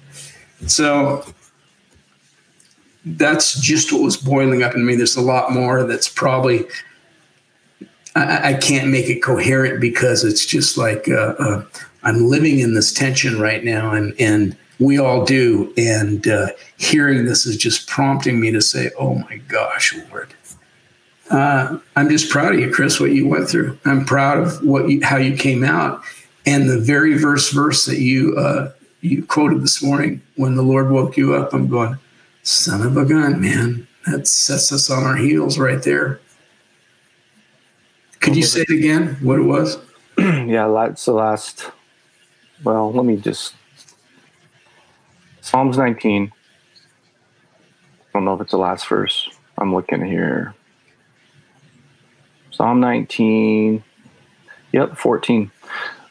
So that's just what was boiling up in me. There's a lot more that's probably I, I can't make it coherent because it's just like uh, uh, I'm living in this tension right now, and and we all do. And uh, hearing this is just prompting me to say, "Oh my gosh, Lord." Uh, I'm just proud of you, Kris. What you went through. I'm proud of what you, how you came out, and the very verse verse that you uh, you quoted this morning when the Lord woke you up. I'm going Son of a gun, man. That sets us on our heels right there. Could you say it again? What it was? yeah, that's the last. Well, let me just. Psalms 19. I don't know if it's the last verse. I'm looking here. Psalm 19. Yep, 14.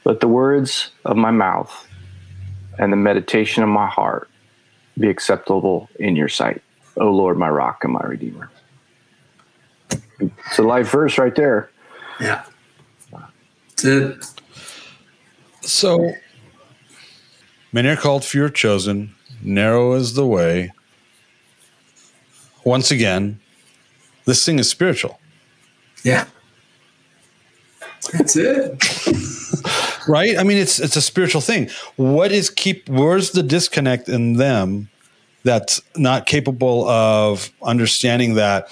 Let the words of my mouth and the meditation of my heart be acceptable in your sight. O Lord, my rock and my redeemer. It's a life verse right there. Yeah. That's. So many are called, few are chosen. Narrow is the way. Once again, this thing is spiritual. Yeah. That's it. right? I mean, it's it's a spiritual thing. What is keep? Where's the disconnect in them that's not capable of understanding that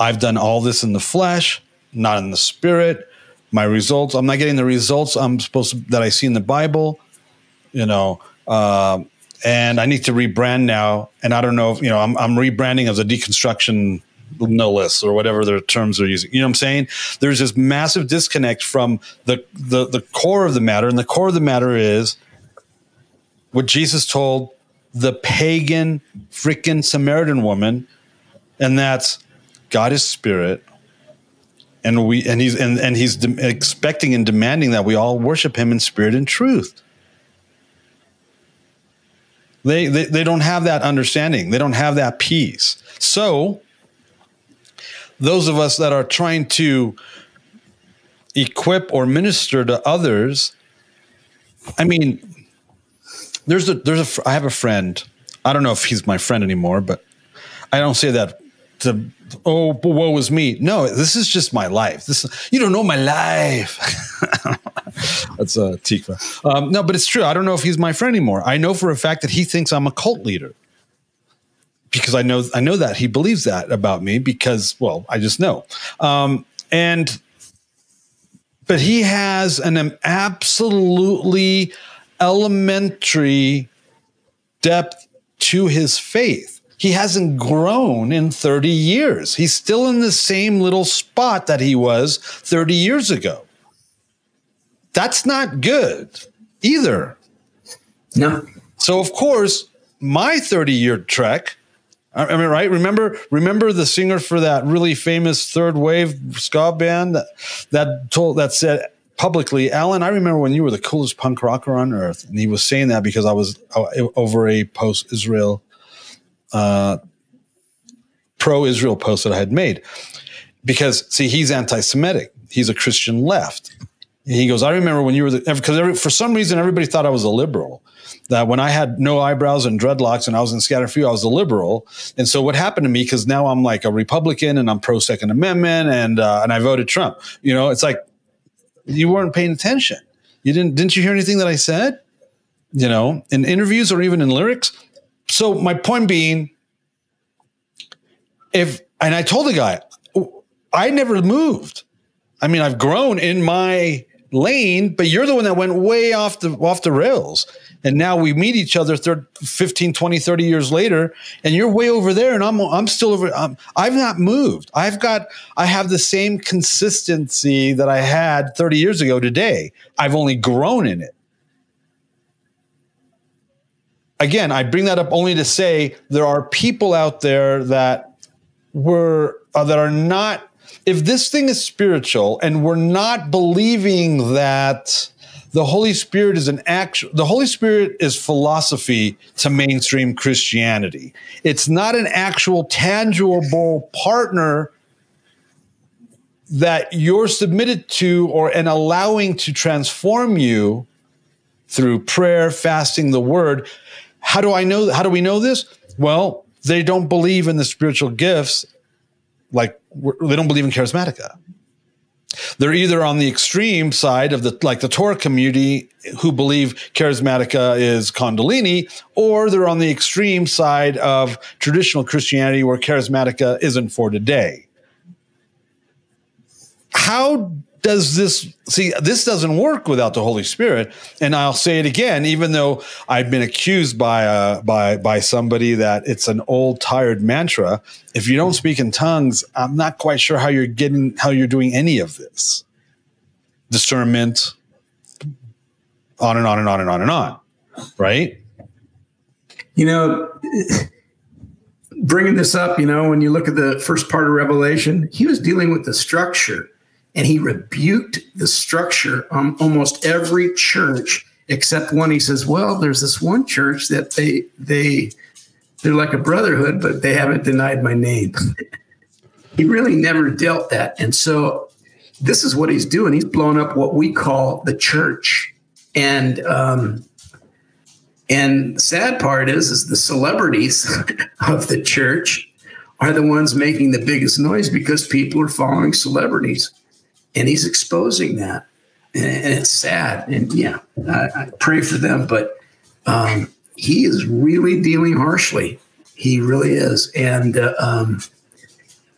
I've done all this in the flesh, not in the spirit. My results, I'm not getting the results I'm supposed to, that I see in the Bible. You know, um, and I need to rebrand now. And I don't know if you know I'm, I'm rebranding as a deconstruction nihilist or whatever their terms are using. You know what I'm saying? There's this massive disconnect from the, the the core of the matter, and the core of the matter is what Jesus told the pagan freaking Samaritan woman, and that's God is spirit, and we and he's and, and he's de- expecting and demanding that we all worship him in spirit and truth. They, they they don't have that understanding. They don't have that peace. So those of us that are trying to equip or minister to others, I mean, there's a there's a I have a friend. I don't know if he's my friend anymore, but I don't say that to oh woe is me. No, this is just my life. This you don't know my life. That's a uh, tikva. Um, no, but it's true. I don't know if he's my friend anymore. I know for a fact that he thinks I'm a cult leader because I know I know that he believes that about me because well I just know. Um, and but he has an absolutely elementary depth to his faith. He hasn't grown in 30 years. He's still in the same little spot that he was 30 years ago. That's not good either. No. So, of course, my 30 year trek I mean, right? Remember, remember the singer for that really famous third wave ska band that that told that said publicly, Allan. I remember when you were the coolest punk rocker on earth, and he was saying that because I was uh, over a post-Israel, uh, pro-Israel post that I had made. Because see, he's anti-Semitic. He's a Christian left. And he goes, I remember when you were the because for some reason everybody thought I was a liberal that when I had no eyebrows and dreadlocks and I was in Scaterd Few, I was a liberal. And so what happened to me, because now I'm like a Republican and I'm pro Second Amendment and uh, and I voted Trump. You know, it's like you weren't paying attention. You didn't didn't you hear anything that I said? You know, in interviews or even in lyrics. So my point being, if and I told the guy, I never moved. I mean, I've grown in my lane, but you're the one that went way off the off the rails. And now we meet each other 30, 15 20 30 years later and you're way over there and i'm i'm still over um, i've not moved. I've got i have the same consistency that i had 30 years ago today. I've only grown in it. Again i bring that up only to say there are people out there that were uh, that are not if this thing is spiritual and we're not believing that the Holy Spirit is an actual, the Holy Spirit is philosophy to mainstream Christianity. It's not an actual tangible partner that you're submitted to or and allowing to transform you through prayer, fasting, the word. How do I know? How do we know this? Well, they don't believe in the spiritual gifts, like they don't believe in charismatica. They're either on the extreme side of the like the Torah community who believe charismatica is Kundalini, or they're on the extreme side of traditional Christianity where charismatica isn't for today. How does this see this doesn't work without the holy spirit. And i'll say it again even though i've been accused by uh, by by somebody that it's an old tired mantra if you don't speak in tongues i'm not quite sure how you're getting how you're doing any of this. Discernment. On and on and on and on and on right? You know bringing this up you know when you look at the first part of revelation he was dealing with the structure and he rebuked the structure on almost every church except one. He says, "Well, there's this one church that they they they're like a brotherhood, but they haven't denied my name." he really never dealt that, and so this is what he's doing. He's blown up what we call the church, and um, and sad part is, is the celebrities of the church are the ones making the biggest noise because people are following celebrities and he's exposing that, and, and it's sad. And yeah, I, I pray for them, but um, he is really dealing harshly. He really is, and uh, um,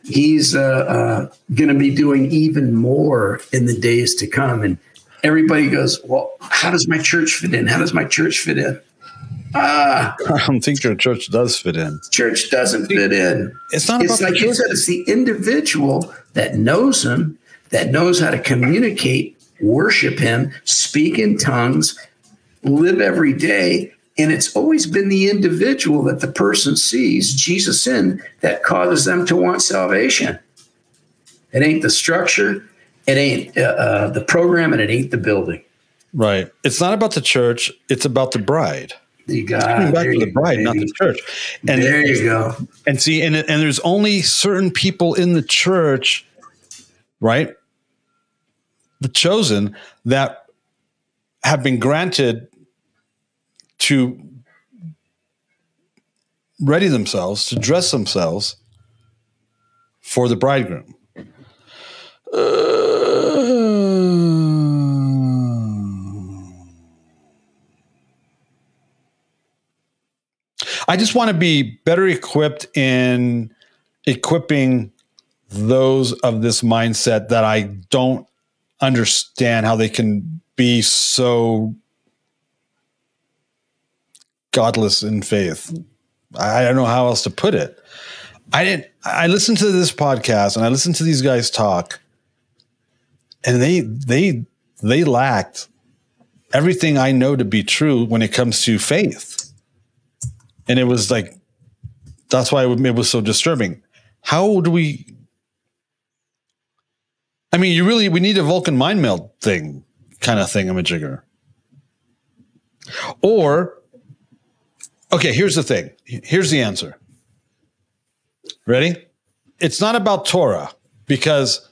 he's uh, uh, going to be doing even more in the days to come. And everybody goes, "Well, how does my church fit in? How does my church fit in?" Ah, I don't think your church does fit in. Church doesn't fit in. It's not. It's like you said. It's the individual that knows him that knows how to communicate, worship Him, speak in tongues, live every day And it's always been the individual that the person sees Jesus in that causes them to want salvation. It ain't the structure, it ain't uh, uh, the program, and it ain't the building. Right. It's not about the church, it's about the bride. You got Coming back there to the bride, go, not the church. And there you go. And see, and and there's only certain people in the church, right? The chosen that have been granted to ready themselves, to dress themselves for the bridegroom. I just want to be better equipped in equipping those of this mindset that I don't understand how they can be so godless in faith. I don't know how else to put it. I didn't I listened to this podcast and I listened to these guys talk and they they they lacked everything I know to be true when it comes to faith and it was like that's why it was so disturbing how do we i mean you really we need a vulcan mind meld thing kind of thing i'm a jigger. Or okay here's the thing. Here's the answer. Ready? It's not about torah because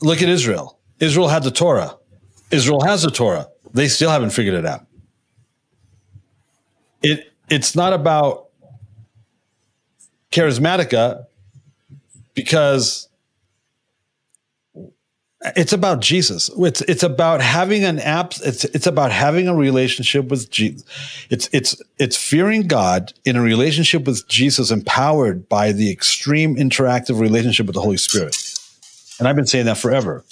look at israel. Israel had the torah. Israel has the torah. They still haven't figured it out. It it's not about charismatica because it's about Jesus. It's it's about having an app. It's it's about having a relationship with Jesus. It's it's it's fearing God in a relationship with Jesus, empowered by the extreme interactive relationship with the Holy Spirit. And I've been saying that forever.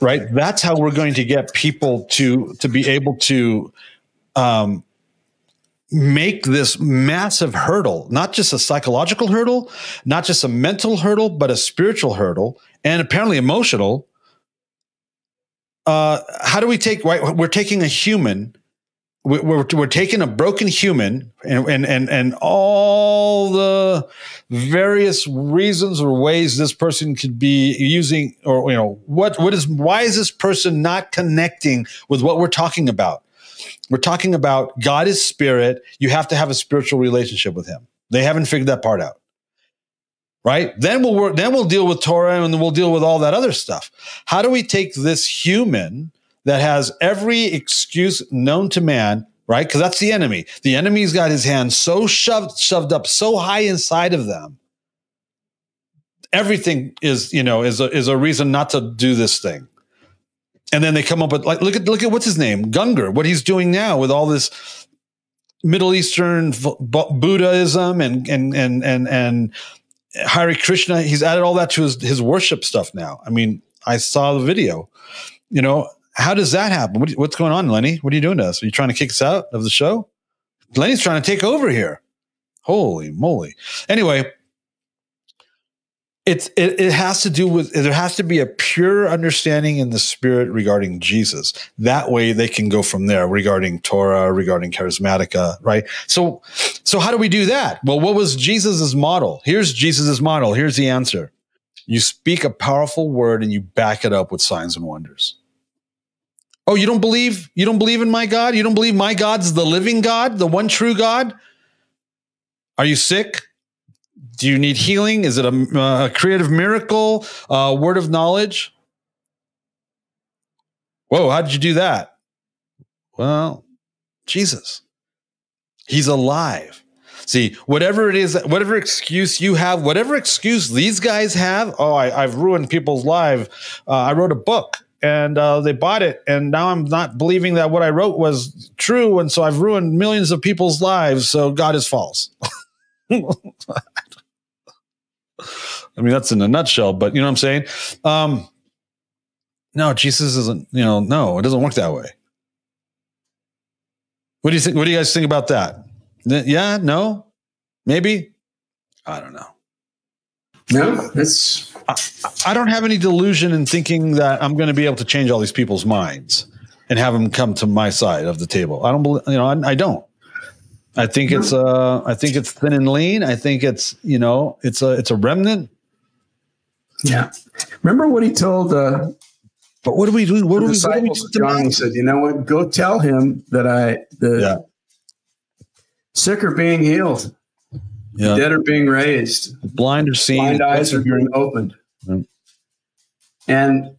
Right. That's how we're going to get people to to be able to um, make this massive hurdle, not just a psychological hurdle, not just a mental hurdle, but a spiritual hurdle and apparently emotional. Uh, how do we take, right? We're taking a human, we're, we're, taking a broken human and, and, and, and all the various reasons or ways this person could be using, or, you know, what, what is, why is this person not connecting with what we're talking about? We're talking about God is spirit. You have to have a spiritual relationship with him. They haven't figured that part out. Right? Then we'll work, then we'll deal with Torah and we'll deal with all that other stuff. How do we take this human that has every excuse known to man, right? Because that's the enemy. The enemy's got his hand so shoved, shoved up so high inside of them. Everything is, you know, is a, is a reason not to do this thing and then they come up with like look at look at what's his name? Gungor what he's doing now with all this Middle Eastern Buddhism and and and and and Hare Krishna. He's added all that to his his worship stuff now. I mean I saw the video. You know how does that happen? What, what's going on Lenny? What are you doing to us? Are you trying to kick us out of the show? Lenny's trying to take over here. Holy moly. Anyway it's it, it has to do with there has to be a pure understanding in the spirit regarding jesus. That way they can go from there regarding torah regarding charismatica right? So so how do we do that? Well what was jesus's model? Here's jesus's model. Here's the answer. You speak a powerful word and you back it up with signs and wonders. Oh you don't believe you don't believe in my god? You don't believe my god's the living god the one true god? Are you sick do you need healing? Is it a, a creative miracle? A word of knowledge? Whoa, how did you do that? Well, Jesus. He's alive. See, whatever it is, whatever excuse you have, whatever excuse these guys have, oh, I, have ruined people's lives. Uh, I wrote a book and uh, they bought it, and now I'm not believing that what I wrote was true, and so I've ruined millions of people's lives. So God is false. I mean, that's in a nutshell, but you know what I'm saying? Um, no, Jesus isn't, you know, no, it doesn't work that way. What do you think? What do you guys think about that? Yeah, no, maybe. I don't know. No, that's. I, I don't have any delusion in thinking that I'm going to be able to change all these people's minds. and have them come to my side of the table. I don't believe, you know, I, I don't. I think it's uh I think it's thin and lean. I think it's you know it's a it's a remnant. Yeah. Remember what he told uh but what do we do? What do we, what do we John he said, you know what? Go tell him that I the yeah. sick are being healed. Yeah. Dead are being raised. Blind are seeing. Blind eyes are being opened. Yeah. And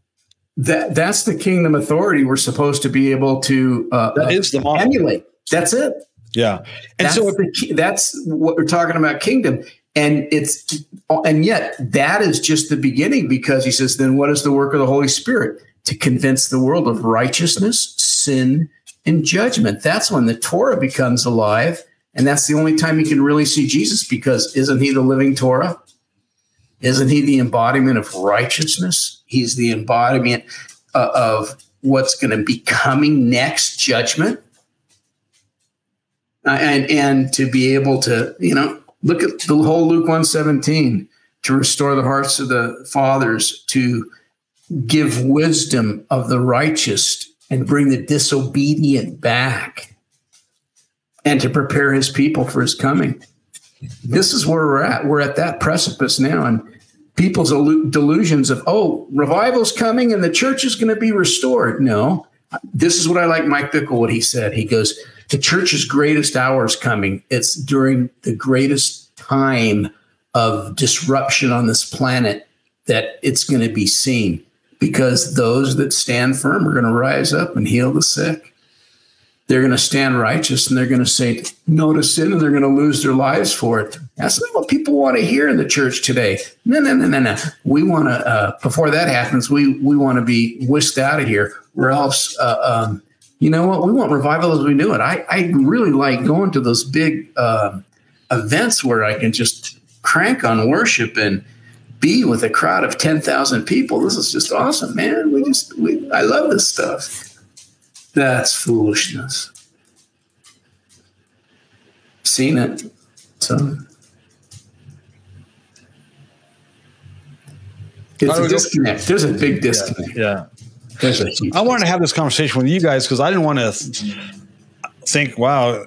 that that's the kingdom authority we're supposed to be able to uh, that is the model. emulate. That's it. Yeah, and that's so the, that's what we're talking about kingdom, and it's and yet that is just the beginning because he says, then what is the work of the Holy Spirit to convince the world of righteousness, sin, and judgment? That's when the Torah becomes alive, and that's the only time you can really see Jesus because isn't he the living Torah? Isn't he the embodiment of righteousness? He's the embodiment uh, of what's going to be coming next judgment. Uh, and and to be able to you know look at the whole Luke 117 to restore the hearts of the fathers to give wisdom of the righteous and bring the disobedient back and to prepare his people for his coming. This is where we're at. We're at that precipice now and people's delusions of oh revival's coming and the church is going to be restored. No. This is what i like mike bickle what he said. He goes the church's greatest hour is coming. It's during the greatest time of disruption on this planet that it's going to be seen because those that stand firm are going to rise up and heal the sick. They're going to stand righteous and they're going to say no to sin and they're going to lose their lives for it. That's not what people want to hear in the church today. No, no, no, no, no. We want to, uh, before that happens, we, we want to be whisked out of here or else uh, um, you know what? We want revival as we knew it. I, I really like going to those big uh, events where I can just crank on worship and be with a crowd of 10,000 people. This is just awesome, man. We just, we, I love this stuff. That's foolishness. Seen it. So it's a disconnect. There's a big disconnect. Yeah. I wanted to have this conversation with you guys because I didn't want to think, wow,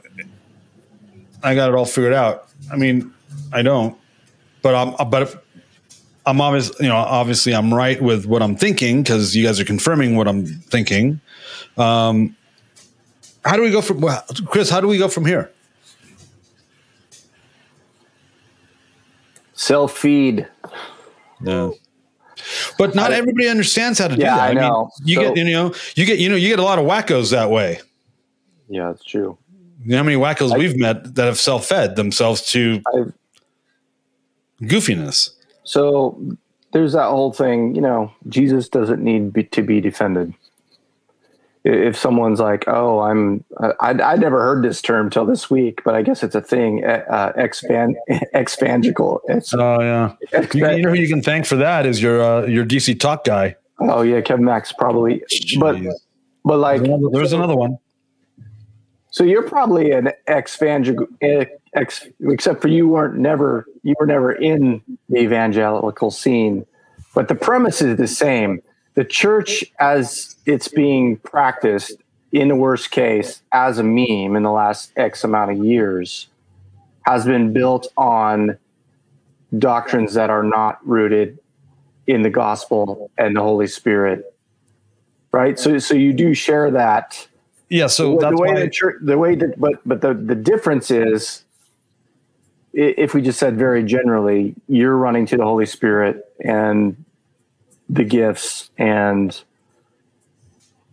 I got it all figured out. I mean, I don't, but I'm, but I'm obvious, you know, obviously I'm right with what I'm thinking because you guys are confirming what I'm thinking. Um, how do we go from, well, Kris, how do we go from here? Self feed. Yeah. But not I, everybody understands how to do that. I, I know. Mean, you so, get you know you get you know you get a lot of wackos that way. Yeah, it's true. You know how many wackos I, we've met that have self-fed themselves to I've, goofiness. So there's that whole thing. You know, Jesus doesn't need be, to be defended if someone's like, "Oh, I'm," I I never heard this term till this week, but I guess it's a thing. Uh, expand expangical. It's, oh yeah, expand- you, know who you can thank for that is your uh, your DC talk guy. Oh yeah, Kevin Max probably, Jeez. but but like there's another, there's another one. So you're probably an expangical, ex, except for you weren't never you were never in the evangelical scene, but the premise is the same the church as it's being practiced in the worst case as a meme in the last x amount of years has been built on doctrines that are not rooted in the gospel and the holy spirit right? So so you do share that. Yeah so the, the way why the church the way that but but the the difference is if we just said very generally you're running to the holy spirit and the gifts and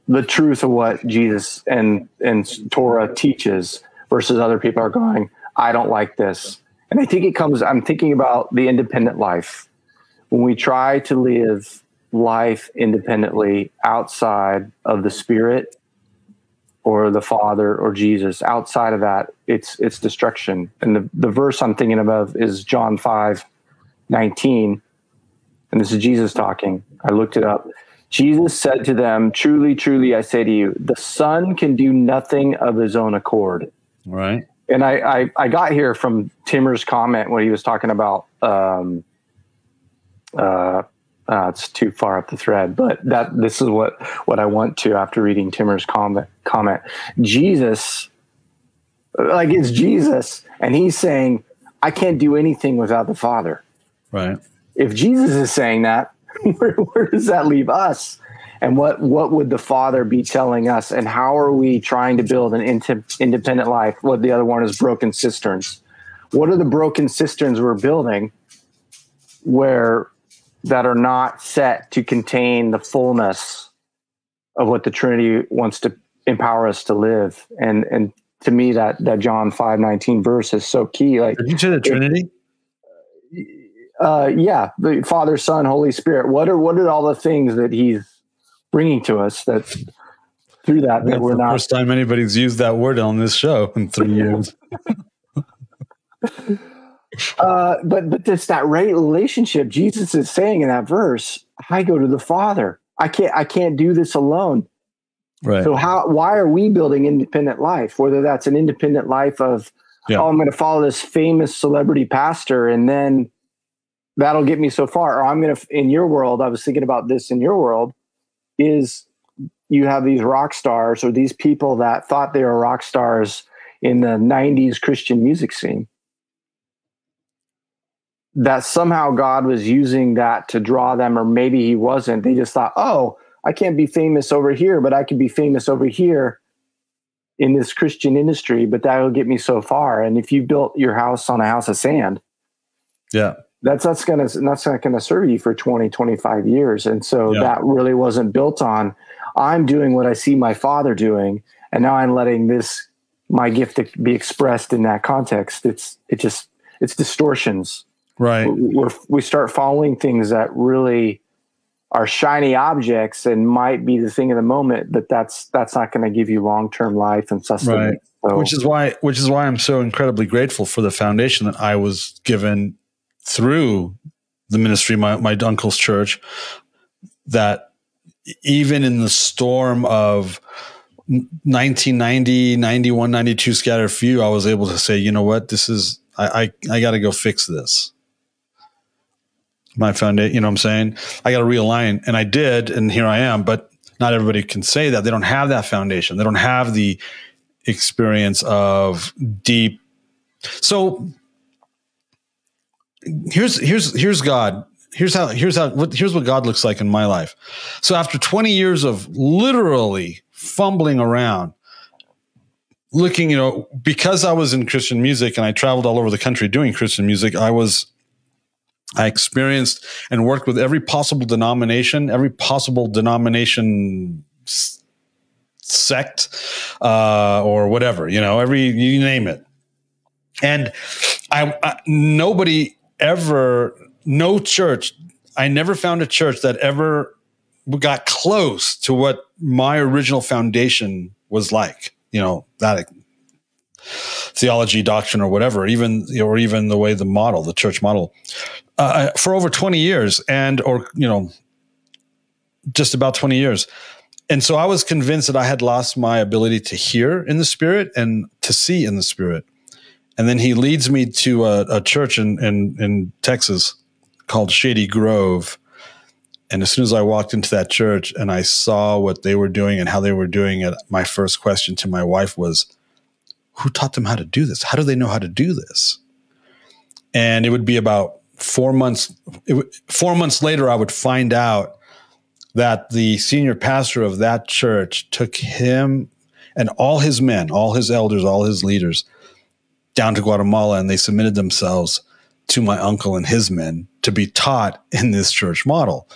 the truth of what Jesus and and Torah teaches versus other people are going, I don't like this. And I think it comes I'm thinking about the independent life. When we try to live life independently outside of the spirit or the father or Jesus, outside of that, it's it's destruction. And the, the verse I'm thinking of is John 5 19 and this is Jesus talking. I looked it up. Jesus said to them, Truly, truly, I say to you, the Son can do nothing of his own accord. Right. And I, I, I got here from Timmer's comment when he was talking about um, uh, uh, it's too far up the thread. But that this is what what I want to after reading Timmer's comment. Comment. Jesus, like it's Jesus, and he's saying, "I can't do anything without the Father." Right. If Jesus is saying that, where, where does that leave us? And what what would the Father be telling us? And how are we trying to build an independent life? What the other one is broken cisterns. What are the broken cisterns we're building? Where that are not set to contain the fullness of what the Trinity wants to empower us to live. And and to me that that John 5 19 verse is so key. Like Did you say the Trinity? Uh yeah, the Father, Son, Holy Spirit. What are what are all the things that he's bringing to us that through that that we're the not first time anybody's used that word on this show in three years. Uh, but but it's that right relationship. Jesus is saying in that verse, "I go to the Father. I can't I can't do this alone." Right. So how why are we building independent life? Whether that's an independent life of Yeah. oh, I'm going to follow this famous celebrity pastor, and then that'll get me so far. Or I'm going to in your world. I was thinking about this in your world. Is you have these rock stars or these people that thought they were rock stars in the 90s Christian music scene that somehow God was using that to draw them, or maybe He wasn't. They just thought, oh, I can't be famous over here, but I could be famous over here in this Christian industry, but that'll get me so far. And if you built your house on a house of sand, Yeah. That's that's gonna that's not gonna serve you for 20, 25 years. And so Yeah. that really wasn't built on I'm doing what I see my father doing, and now I'm letting this my gift to be expressed in that context. It's it just it's distortions Right. we're, we start following things that really are shiny objects and might be the thing of the moment, but that's that's not going to give you long term life and sustenance. So, which is why which is why I'm so incredibly grateful for the foundation that I was given through the ministry my my uncle's church that even in the storm of 1990 91 92 Scaterd Few I was able to say you know what? This is I I, I got to go fix this. My foundation you know what I'm saying? I got to realign and I did and here I am but not everybody can say that. They don't have that foundation. They don't have the experience of deep so here's here's here's god. Here's how here's how what, here's what god looks like in my life. So after 20 years of literally fumbling around looking you know because i was in christian music and i traveled all over the country doing christian music i was i experienced and worked with every possible denomination every possible denomination sect uh, or whatever you know every you name it. And I, I nobody ever no church i never found a church that ever got close to what my original foundation was like you know that theology doctrine or whatever even or even the way the model the church model. Uh, for over 20 years and or you know just about 20 years. And so i was convinced that i had lost my ability to hear in the spirit and to see in the spirit and then he leads me to a, a church in, in in texas called shady grove. And as soon as i walked into that church and i saw what they were doing and how they were doing it my first question to my wife was who taught them how to do this? How do they know how to do this? And it would be about four months it, four months later i would find out that the senior pastor of that church took him and all his men all his elders all his leaders down to guatemala and they submitted themselves to my uncle and his men to be taught in this church model.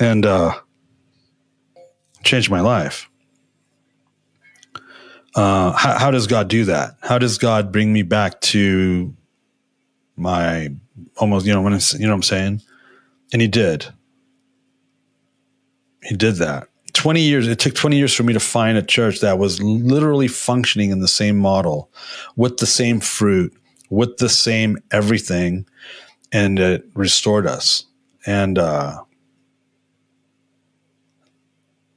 And uh changed my life. Uh how, how does god do that? How does god bring me back to my almost you know when you know what i'm saying? And he did. He did that 20 years it took 20 years for me to find a church that was literally functioning in the same model with the same fruit with the same everything and it restored us and uh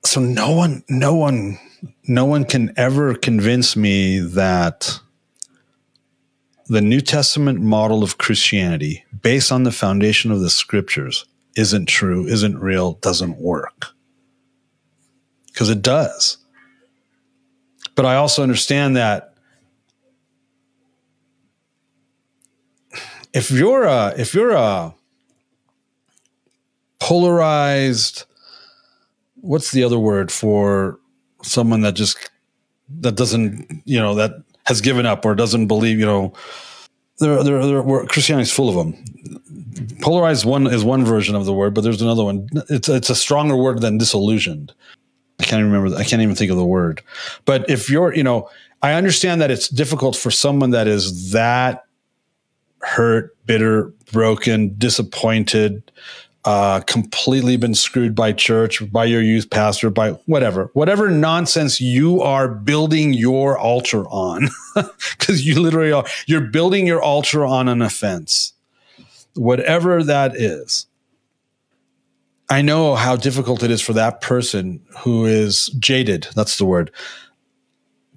so no one no one no one can ever convince me that the New Testament model of Christianity, based on the foundation of the scriptures, isn't true, isn't real, doesn't work. Because it does. But I also understand that if you're a if you're a polarized what's the other word for someone that just that doesn't you know that has given up or doesn't believe you know there there, there Christianity's full of them polarized one is one version of the word but there's another one. It's it's a stronger word than disillusioned I can't remember I can't even think of the word but if you're you know I understand that it's difficult for someone that is that hurt bitter broken disappointed uh, completely been screwed by church, by your youth pastor, by whatever, whatever nonsense you are building your altar on, because you literally are, you're building your altar on an offense, whatever that is. I know how difficult it is for that person who is jaded. That's the word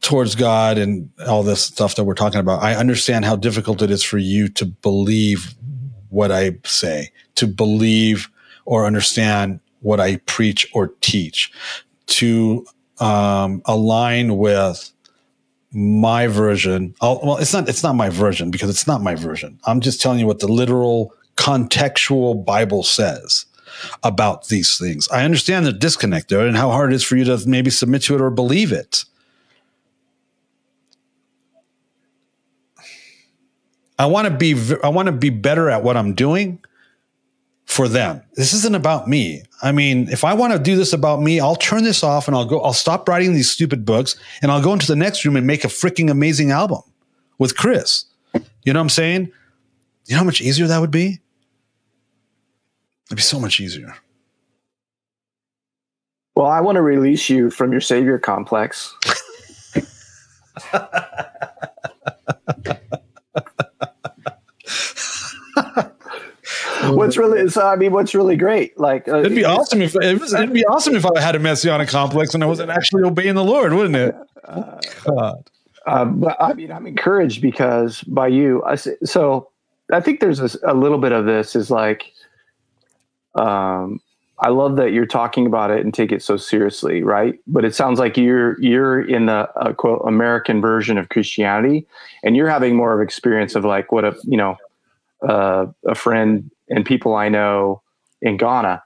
towards God and all this stuff that we're talking about. I understand how difficult it is for you to believe what I say, to believe or understand what I preach or teach, to um, align with my version. I'll, well, it's not it's not my version because it's not my version. I'm just telling you what the literal contextual Bible says about these things. I understand the disconnect there and how hard it is for you to maybe submit to it or believe it. I want to be I want to be better at what I'm doing for them. This isn't about me. I mean, if I want to do this about me, I'll turn this off and I'll go I'll stop writing these stupid books and I'll go into the next room and make a freaking amazing album with Kris. You know what I'm saying? You know how much easier that would be? It'd be so much easier. Well, I want to release you from your savior complex. what's really so I mean, what's really great? Like uh, it'd be awesome if it was, it'd be awesome if I had a messianic complex and I wasn't actually obeying the Lord, wouldn't it? Uh, uh, but I mean, I'm encouraged because by you. I, so I think there's a, a little bit of this is like, um, I love that you're talking about it and take it so seriously, right? But it sounds like you're you're in the uh, quote American version of Christianity, and you're having more of experience of like what a you know uh, a friend and people I know in Ghana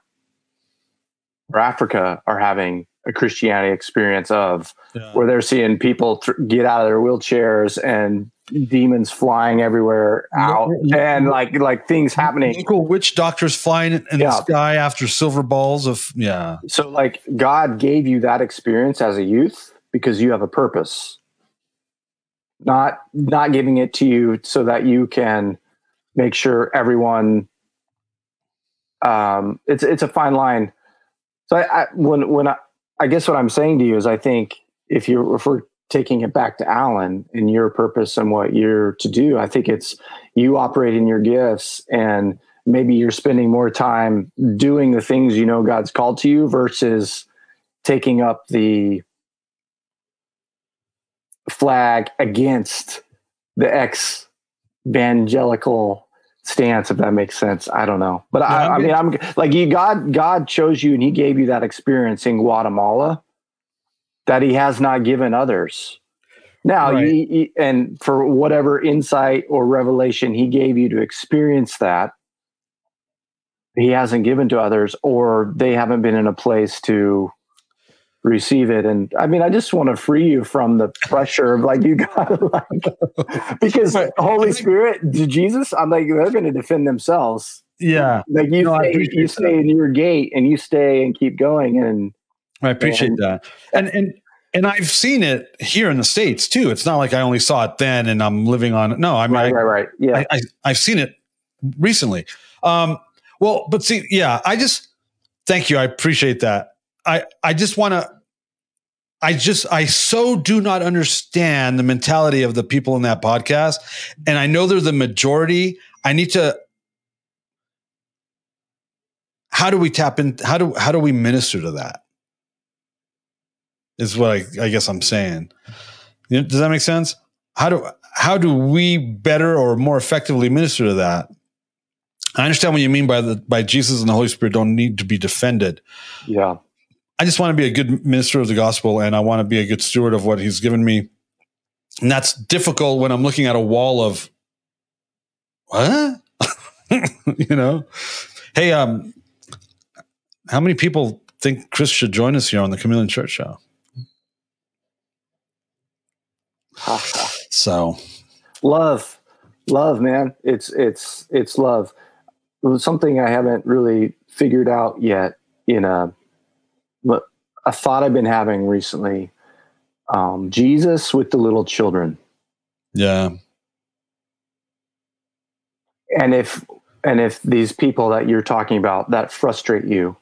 or Africa are having a Christianity experience of, yeah. where they're seeing people th- get out of their wheelchairs and demons flying everywhere out and like like things happening. Local witch doctors flying in yeah. the sky after silver balls of yeah. So like God gave you that experience as a youth because you have a purpose. Not not giving it to you so that you can make sure everyone um, it's it's a fine line. So I, I, when when I, I guess what I'm saying to you is I think if you if we're taking it back to Allan and your purpose and what you're to do, I think it's you operating your gifts and maybe you're spending more time doing the things you know God's called to you versus taking up the flag against the ex evangelical stance if that makes sense. I don't know. But I, I, mean i'm like you god god chose you and he gave you that experience in guatemala that he has not given others. Now right. you, you, and for whatever insight or revelation he gave you to experience that he hasn't given to others or they haven't been in a place to receive it. And I mean, I just want to free you from the pressure of like, you got to like, because Holy Spirit, Jesus, I'm like, they're going to defend themselves. Yeah. Like you, no, stay, you stay in your gate and you stay and keep going. And I appreciate and, that. And, and, and I've seen it here in the States too. It's not like I only saw it then and I'm living on it. No, I mean, right, right, right. Yeah. I, I, have seen it recently. Um, well, but see, yeah, I just, thank you. I appreciate that. I, I just want to I just I so do not understand the mentality of the people in that podcast and I know they're the majority. I need to how do we tap in how do how do we minister to that? Is what I, I guess I'm saying. Does that make sense? How do how do we better or more effectively minister to that? I understand what you mean by the by Jesus and the Holy Spirit don't need to be defended. Yeah. I just want to be a good minister of the gospel and I want to be a good steward of what he's given me. And that's difficult when I'm looking at a wall of what? you know? Hey, um, how many people think Kris should join us here on the Chameleon Church Show? so love, love, man. It's it's it's love. Something I haven't really figured out yet in a a thought I've been having recently. Um, Jesus with the little children. Yeah. And if and if these people that you're talking about that frustrate you,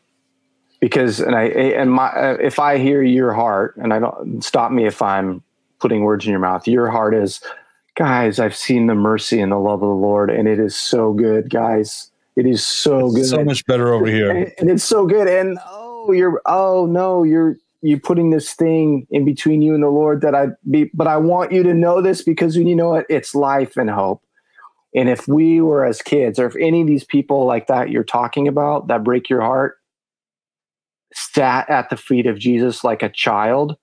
because and I and my uh, if I hear your heart and I don't stop me if I'm putting words in your mouth. Your heart is, guys. I've seen the mercy and the love of the Lord, and it is so good, guys. It is so it's good. So much better over here, and, and it's so good. And oh, you're oh no, you're you're putting this thing in between you and the Lord that I be, but I want you to know this because you know what? It's life and hope. And if we were as kids, or if any of these people like that you're talking about that break your heart, sat at the feet of Jesus like a child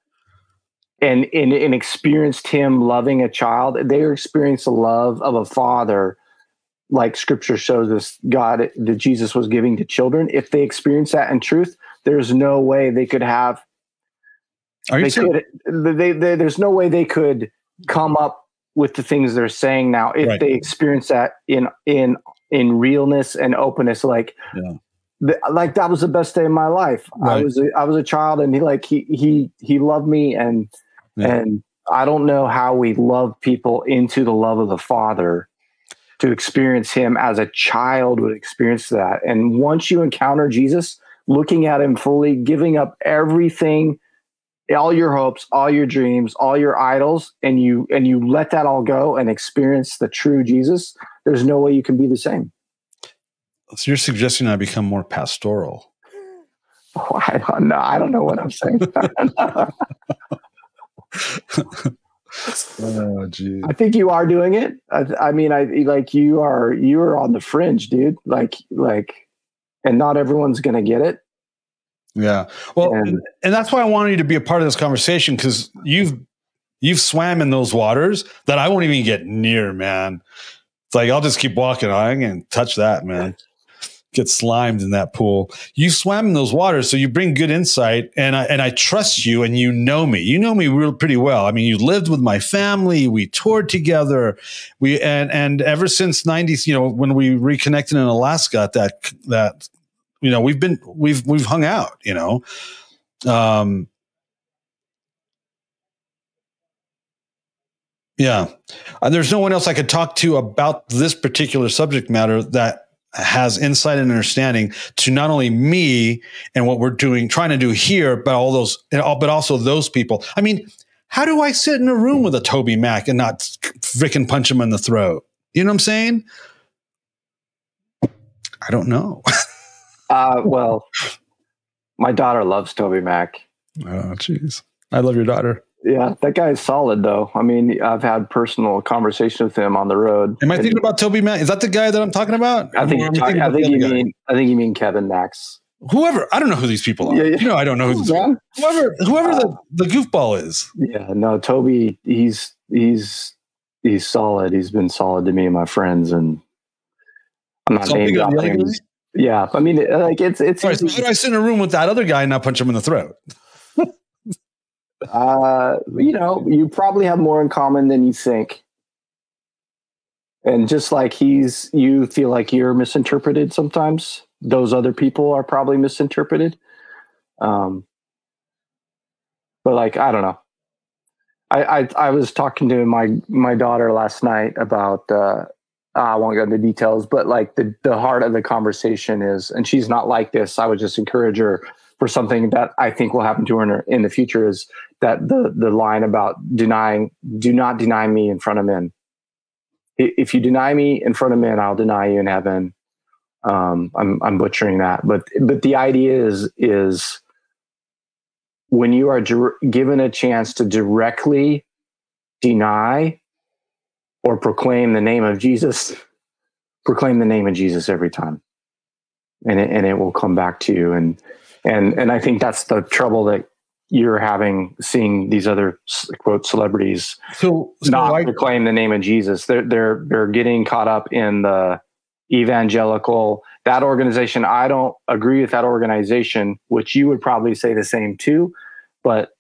and, and, and experienced him loving a child, they experienced the love of a father like scripture shows us God that Jesus was giving to children. If they experience that in truth, there's no way they could have. Are you they saying- could, they, they, there's no way they could come up with the things they're saying now if Right. they experience that in in in realness and openness. Like, Yeah. the, like that was the best day of my life. I was a, I was a child, and he like he he he loved me, and Yeah. and I don't know how we love people into the love of the Father to experience him as a child would experience that. And once you encounter Jesus, looking at him fully, giving up everything, all your hopes, all your dreams, all your idols, and you and you let that all go and experience the true Jesus, there's no way you can be the same. So you're suggesting I become more pastoral. Oh, I don't know. I don't know what I'm saying. Oh, geez. I think you are doing it. I, I mean, I like you are you are on the fringe, dude. Like like, and not everyone's gonna get it. Yeah. Well, And- and, that's why I wanted you to be a part of this conversation because you've you've swam in those waters that I won't even get near, man. It's like I'll just keep walking. I can touch that, man. Get slimed in that pool. You swam in those waters, so you bring good insight, and I and I trust you, and you know me. You know me real pretty well. I mean, you lived with my family. We toured together. We and and ever since '90s, you know, when we reconnected in Alaska, at that that you know we've been we've we've hung out you know um yeah and there's no one else i could talk to about this particular subject matter that has insight and understanding to not only me and what we're doing trying to do here but all those but also those people i mean how do i sit in a room with a toby mac and not frickin' punch him in the throat you know what i'm saying i don't know Uh, well, my daughter loves Toby Mac. Oh, jeez. I love your daughter. Yeah, that guy is solid though. I mean, I've had personal conversation with him on the road. Am I thinking about Toby Mac? Is that the guy that I'm talking about? I think Or you're am talking, thinking I think you other guy? mean I think you mean Kevin Max. whoever. I don't know who these people are. Yeah, yeah. You know, I don't know who these Man. whoever whoever the, uh, the goofball is. Yeah, no, Toby, he's he's he's solid. He's been solid to me and my friends, and I'm not Something name of the other dropping. guy? Yeah, I mean, like it's it's so how do I sit in a room with that other guy and not punch him in the throat? Uh, you know, you probably have more in common than you think. And just like he's, you feel like you're misinterpreted sometimes. Those other people are probably misinterpreted. Um, but like, I don't know. I, I, I was talking to my, my daughter last night about, uh, I won't go into details, but like the, the heart of the conversation is, and she's not like this. I would just encourage her for something that I think will happen to her in, the future is that the the line about denying do not deny me in front of men if you deny me in front of men i'll deny you in heaven um i'm i'm butchering that but but the idea is is when you are dir- given a chance to directly deny or proclaim the name of jesus proclaim the name of Jesus every time, and it, and it will come back to you. And and and I think that's the trouble that you're having seeing these other quote celebrities so, so not I, proclaim the name of Jesus. They're they're they're getting caught up in the evangelical that organization. I don't agree with that organization, which you would probably say the same too, but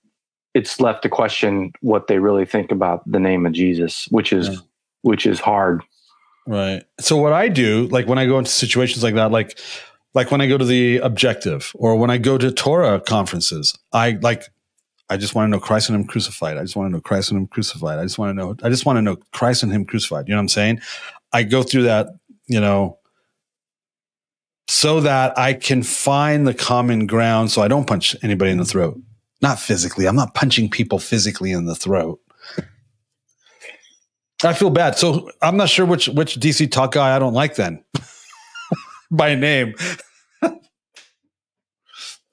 it's left to question what they really think about the name of Jesus, which is Yeah. which is hard. Right. So what I do, like when I go into situations like that, like like when I go to the objective or when I go to Torah conferences, I like I just want to know Christ and Him crucified. I just want to know Christ and Him crucified. I just want to know I just want to know Christ and Him crucified. You know what I'm saying? I go through that, you know, so that I can find the common ground so I don't punch anybody in the throat. Not physically. I'm not punching people physically in the throat. I feel bad. So I'm not sure which which DC talk guy I don't like then. By name.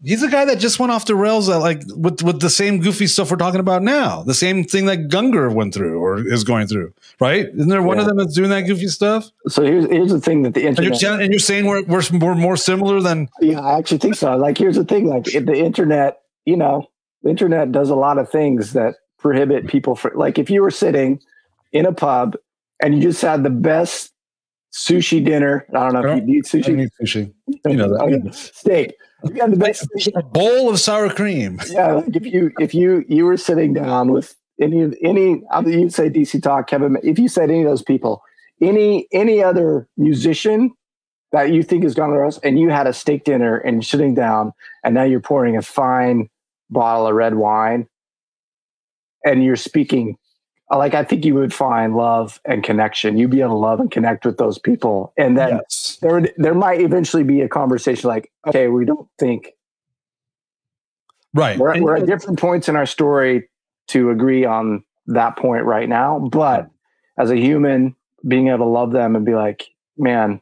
He's a guy that just went off the rails uh, like with with the same goofy stuff we're talking about now. The same thing that Gungor went through or is going through, right? Isn't there one of them that's doing that goofy stuff? So here's here's the thing that the And you're, internet. and you're saying we're, we're we're more similar than Yeah, I actually think so. Like, here's the thing: like the internet, you know, the internet does a lot of things that prohibit people from. Like, if you were sitting in a pub and you just had the best sushi dinner. I don't know if you oh, eat I sushi. need sushi. You know that. Okay, steak. You had the best A bowl of sour cream. yeah. Like if you if you you were sitting down with any of any, you'd say DC Talk, Kevin. If you said any of those people, any any other musician that you think is gone to us, and you had a steak dinner and you're sitting down, and now you're pouring a fine bottle of red wine, and you're speaking. Like I think you would find love and connection. You'd be able to love and connect with those people, and then Yes. there would, there might eventually be a conversation like, okay, we don't think Right. we're, And- we're at different points in our story to agree on that point right now. But as a human, being able to love them and be like, man,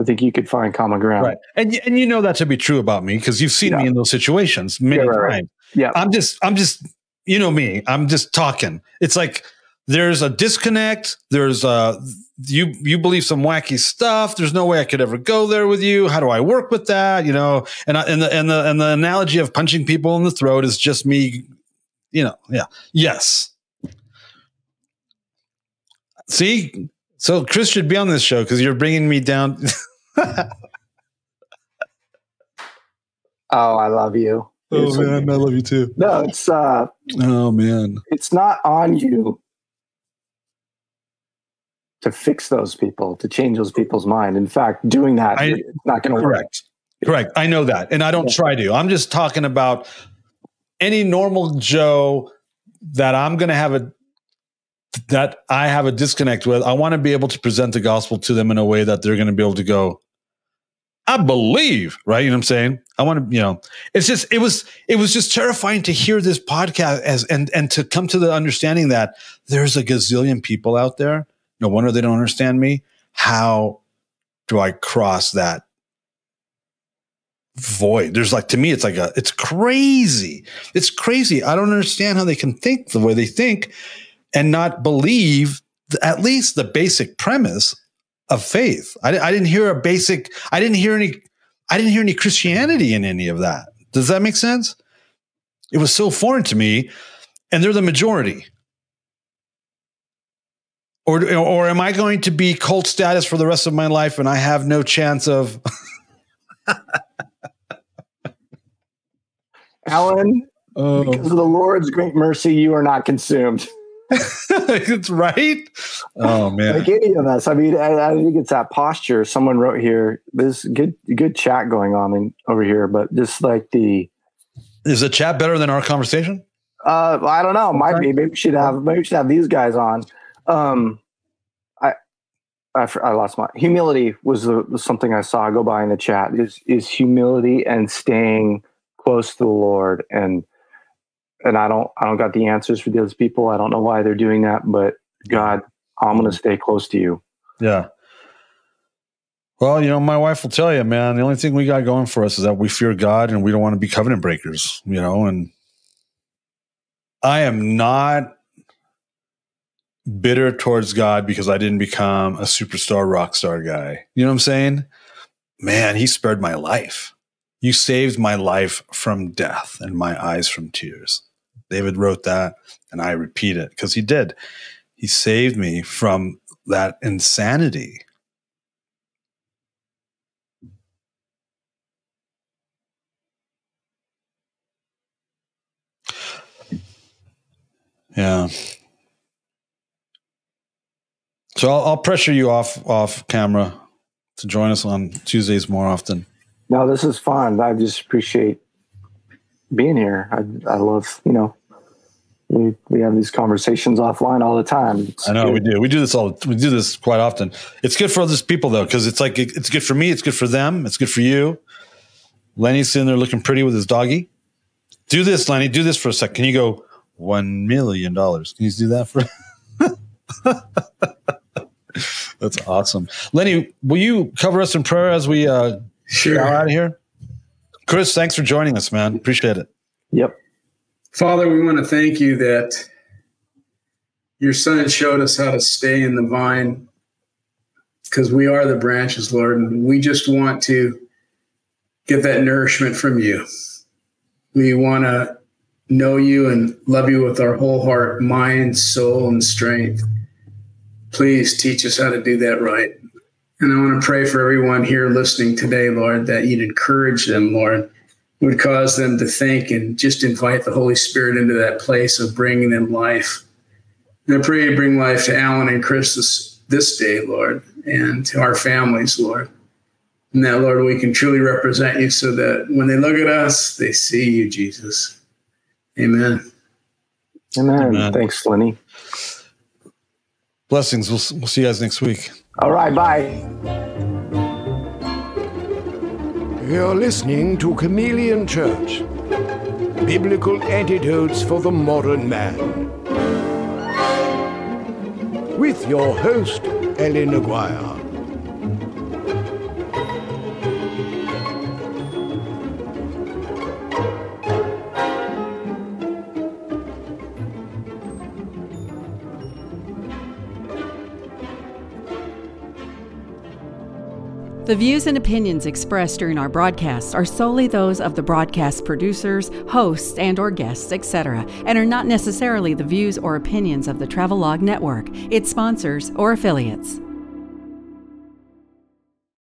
I think you could find common ground. Right. And and you know that to be true about me because you've seen me in those situations many Yeah, right, right. times. Yeah. I'm just I'm just you know me. I'm just talking. It's like there's a disconnect. There's a you you believe some wacky stuff. There's no way I could ever go there with you. How do I work with that? You know, and I, and the and the and the analogy of punching people in the throat is just me. You know, yeah, yes. See, so Kris should be on this show because you're bringing me down. Oh, I love you. Oh man, I love you too. No, it's uh Oh man. it's not on you to fix those people, to change those people's mind. In fact, doing that I- it's not going to work. Correct. Correct. I know that. And I don't try to. I'm just talking about any normal Joe that I'm going to have a that I have a disconnect with. I want to be able to present the gospel to them in a way that they're going to be able to go I believe, right? You know what I'm saying? I want to, you know, it's just it was it was just terrifying to hear this podcast as and and to come to the understanding that there's a gazillion people out there. No wonder they don't understand me. How do I cross that void? There's like to me, it's like a it's crazy. It's crazy. I don't understand how they can think the way they think and not believe at least the basic premise of faith. I, I didn't hear a basic. I didn't hear any. I didn't hear any Christianity in any of that. Does that make sense? It was so foreign to me, and they're the majority. Or, or am I going to be cult status for the rest of my life and I have no chance of Allan, Oh, because of the Lord's great mercy, you are not consumed. it's right. Oh man, like any of us. I mean, I, I think it's that posture. Someone wrote here. There's good, good chat going on in, over here, but just like the, is the chat better than our conversation? uh, I don't know. Might be. Maybe we should have. Maybe we should have these guys on. Um, I I lost my humility was, the, was something I saw go by in the chat. Is is humility and staying close to the Lord and and I don't I don't got the answers for those people. I don't know why they're doing that, but God, I'm going to stay close to you. Yeah. Well, you know, my wife will tell you, man, the only thing we got going for us is that we fear God and we don't want to be covenant breakers, you know, and I am not bitter towards God because I didn't become a superstar rock star guy. You know what I'm saying? Man, he spared my life. You saved my life from death and my eyes from tears. David wrote that, and I repeat it because he did. He saved me from that insanity. Yeah. So I'll, I'll, pressure you off off camera to join us on Tuesdays more often. No, this is fun. I just appreciate being here. I, I love, you know, we, we have these conversations offline all the time. It's I know good. we do. We do this all. We do this quite often. It's good for other people though, because it's like it's good for me. It's good for them. It's good for you. Lenny's sitting there looking pretty with his doggy. Do this, Lenny. Do this for a sec. Can you go one million dollars? Can you do that for? That's awesome, Lenny. Will you cover us in prayer as we uh, sure. out of here? Kris, thanks for joining us, man. Appreciate it. Yep. Father, we want to thank you that your son showed us how to stay in the vine because we are the branches, Lord, and we just want to get that nourishment from you. We want to know you and love you with our whole heart, mind, soul, and strength. Please teach us how to do that right. And I want to pray for everyone here listening today, Lord, that you'd encourage them, Lord, would cause them to think and just invite the Holy Spirit into that place of bringing them life. And I pray you bring life to Allan and Kris this, this day, Lord, and to our families, Lord. And that, Lord, we can truly represent you so that when they look at us, they see you, Jesus. Amen. Amen. Amen. Thanks, Lenny. Blessings. We'll, we'll see you guys next week. All right. Bye. You're listening to Chameleon Church Biblical Antidotes for the Modern Man. With your host, Allan Aguirre. The views and opinions expressed during our broadcasts are solely those of the broadcast producers, hosts, and or guests, etc., and are not necessarily the views or opinions of the Travelog Network, its sponsors, or affiliates.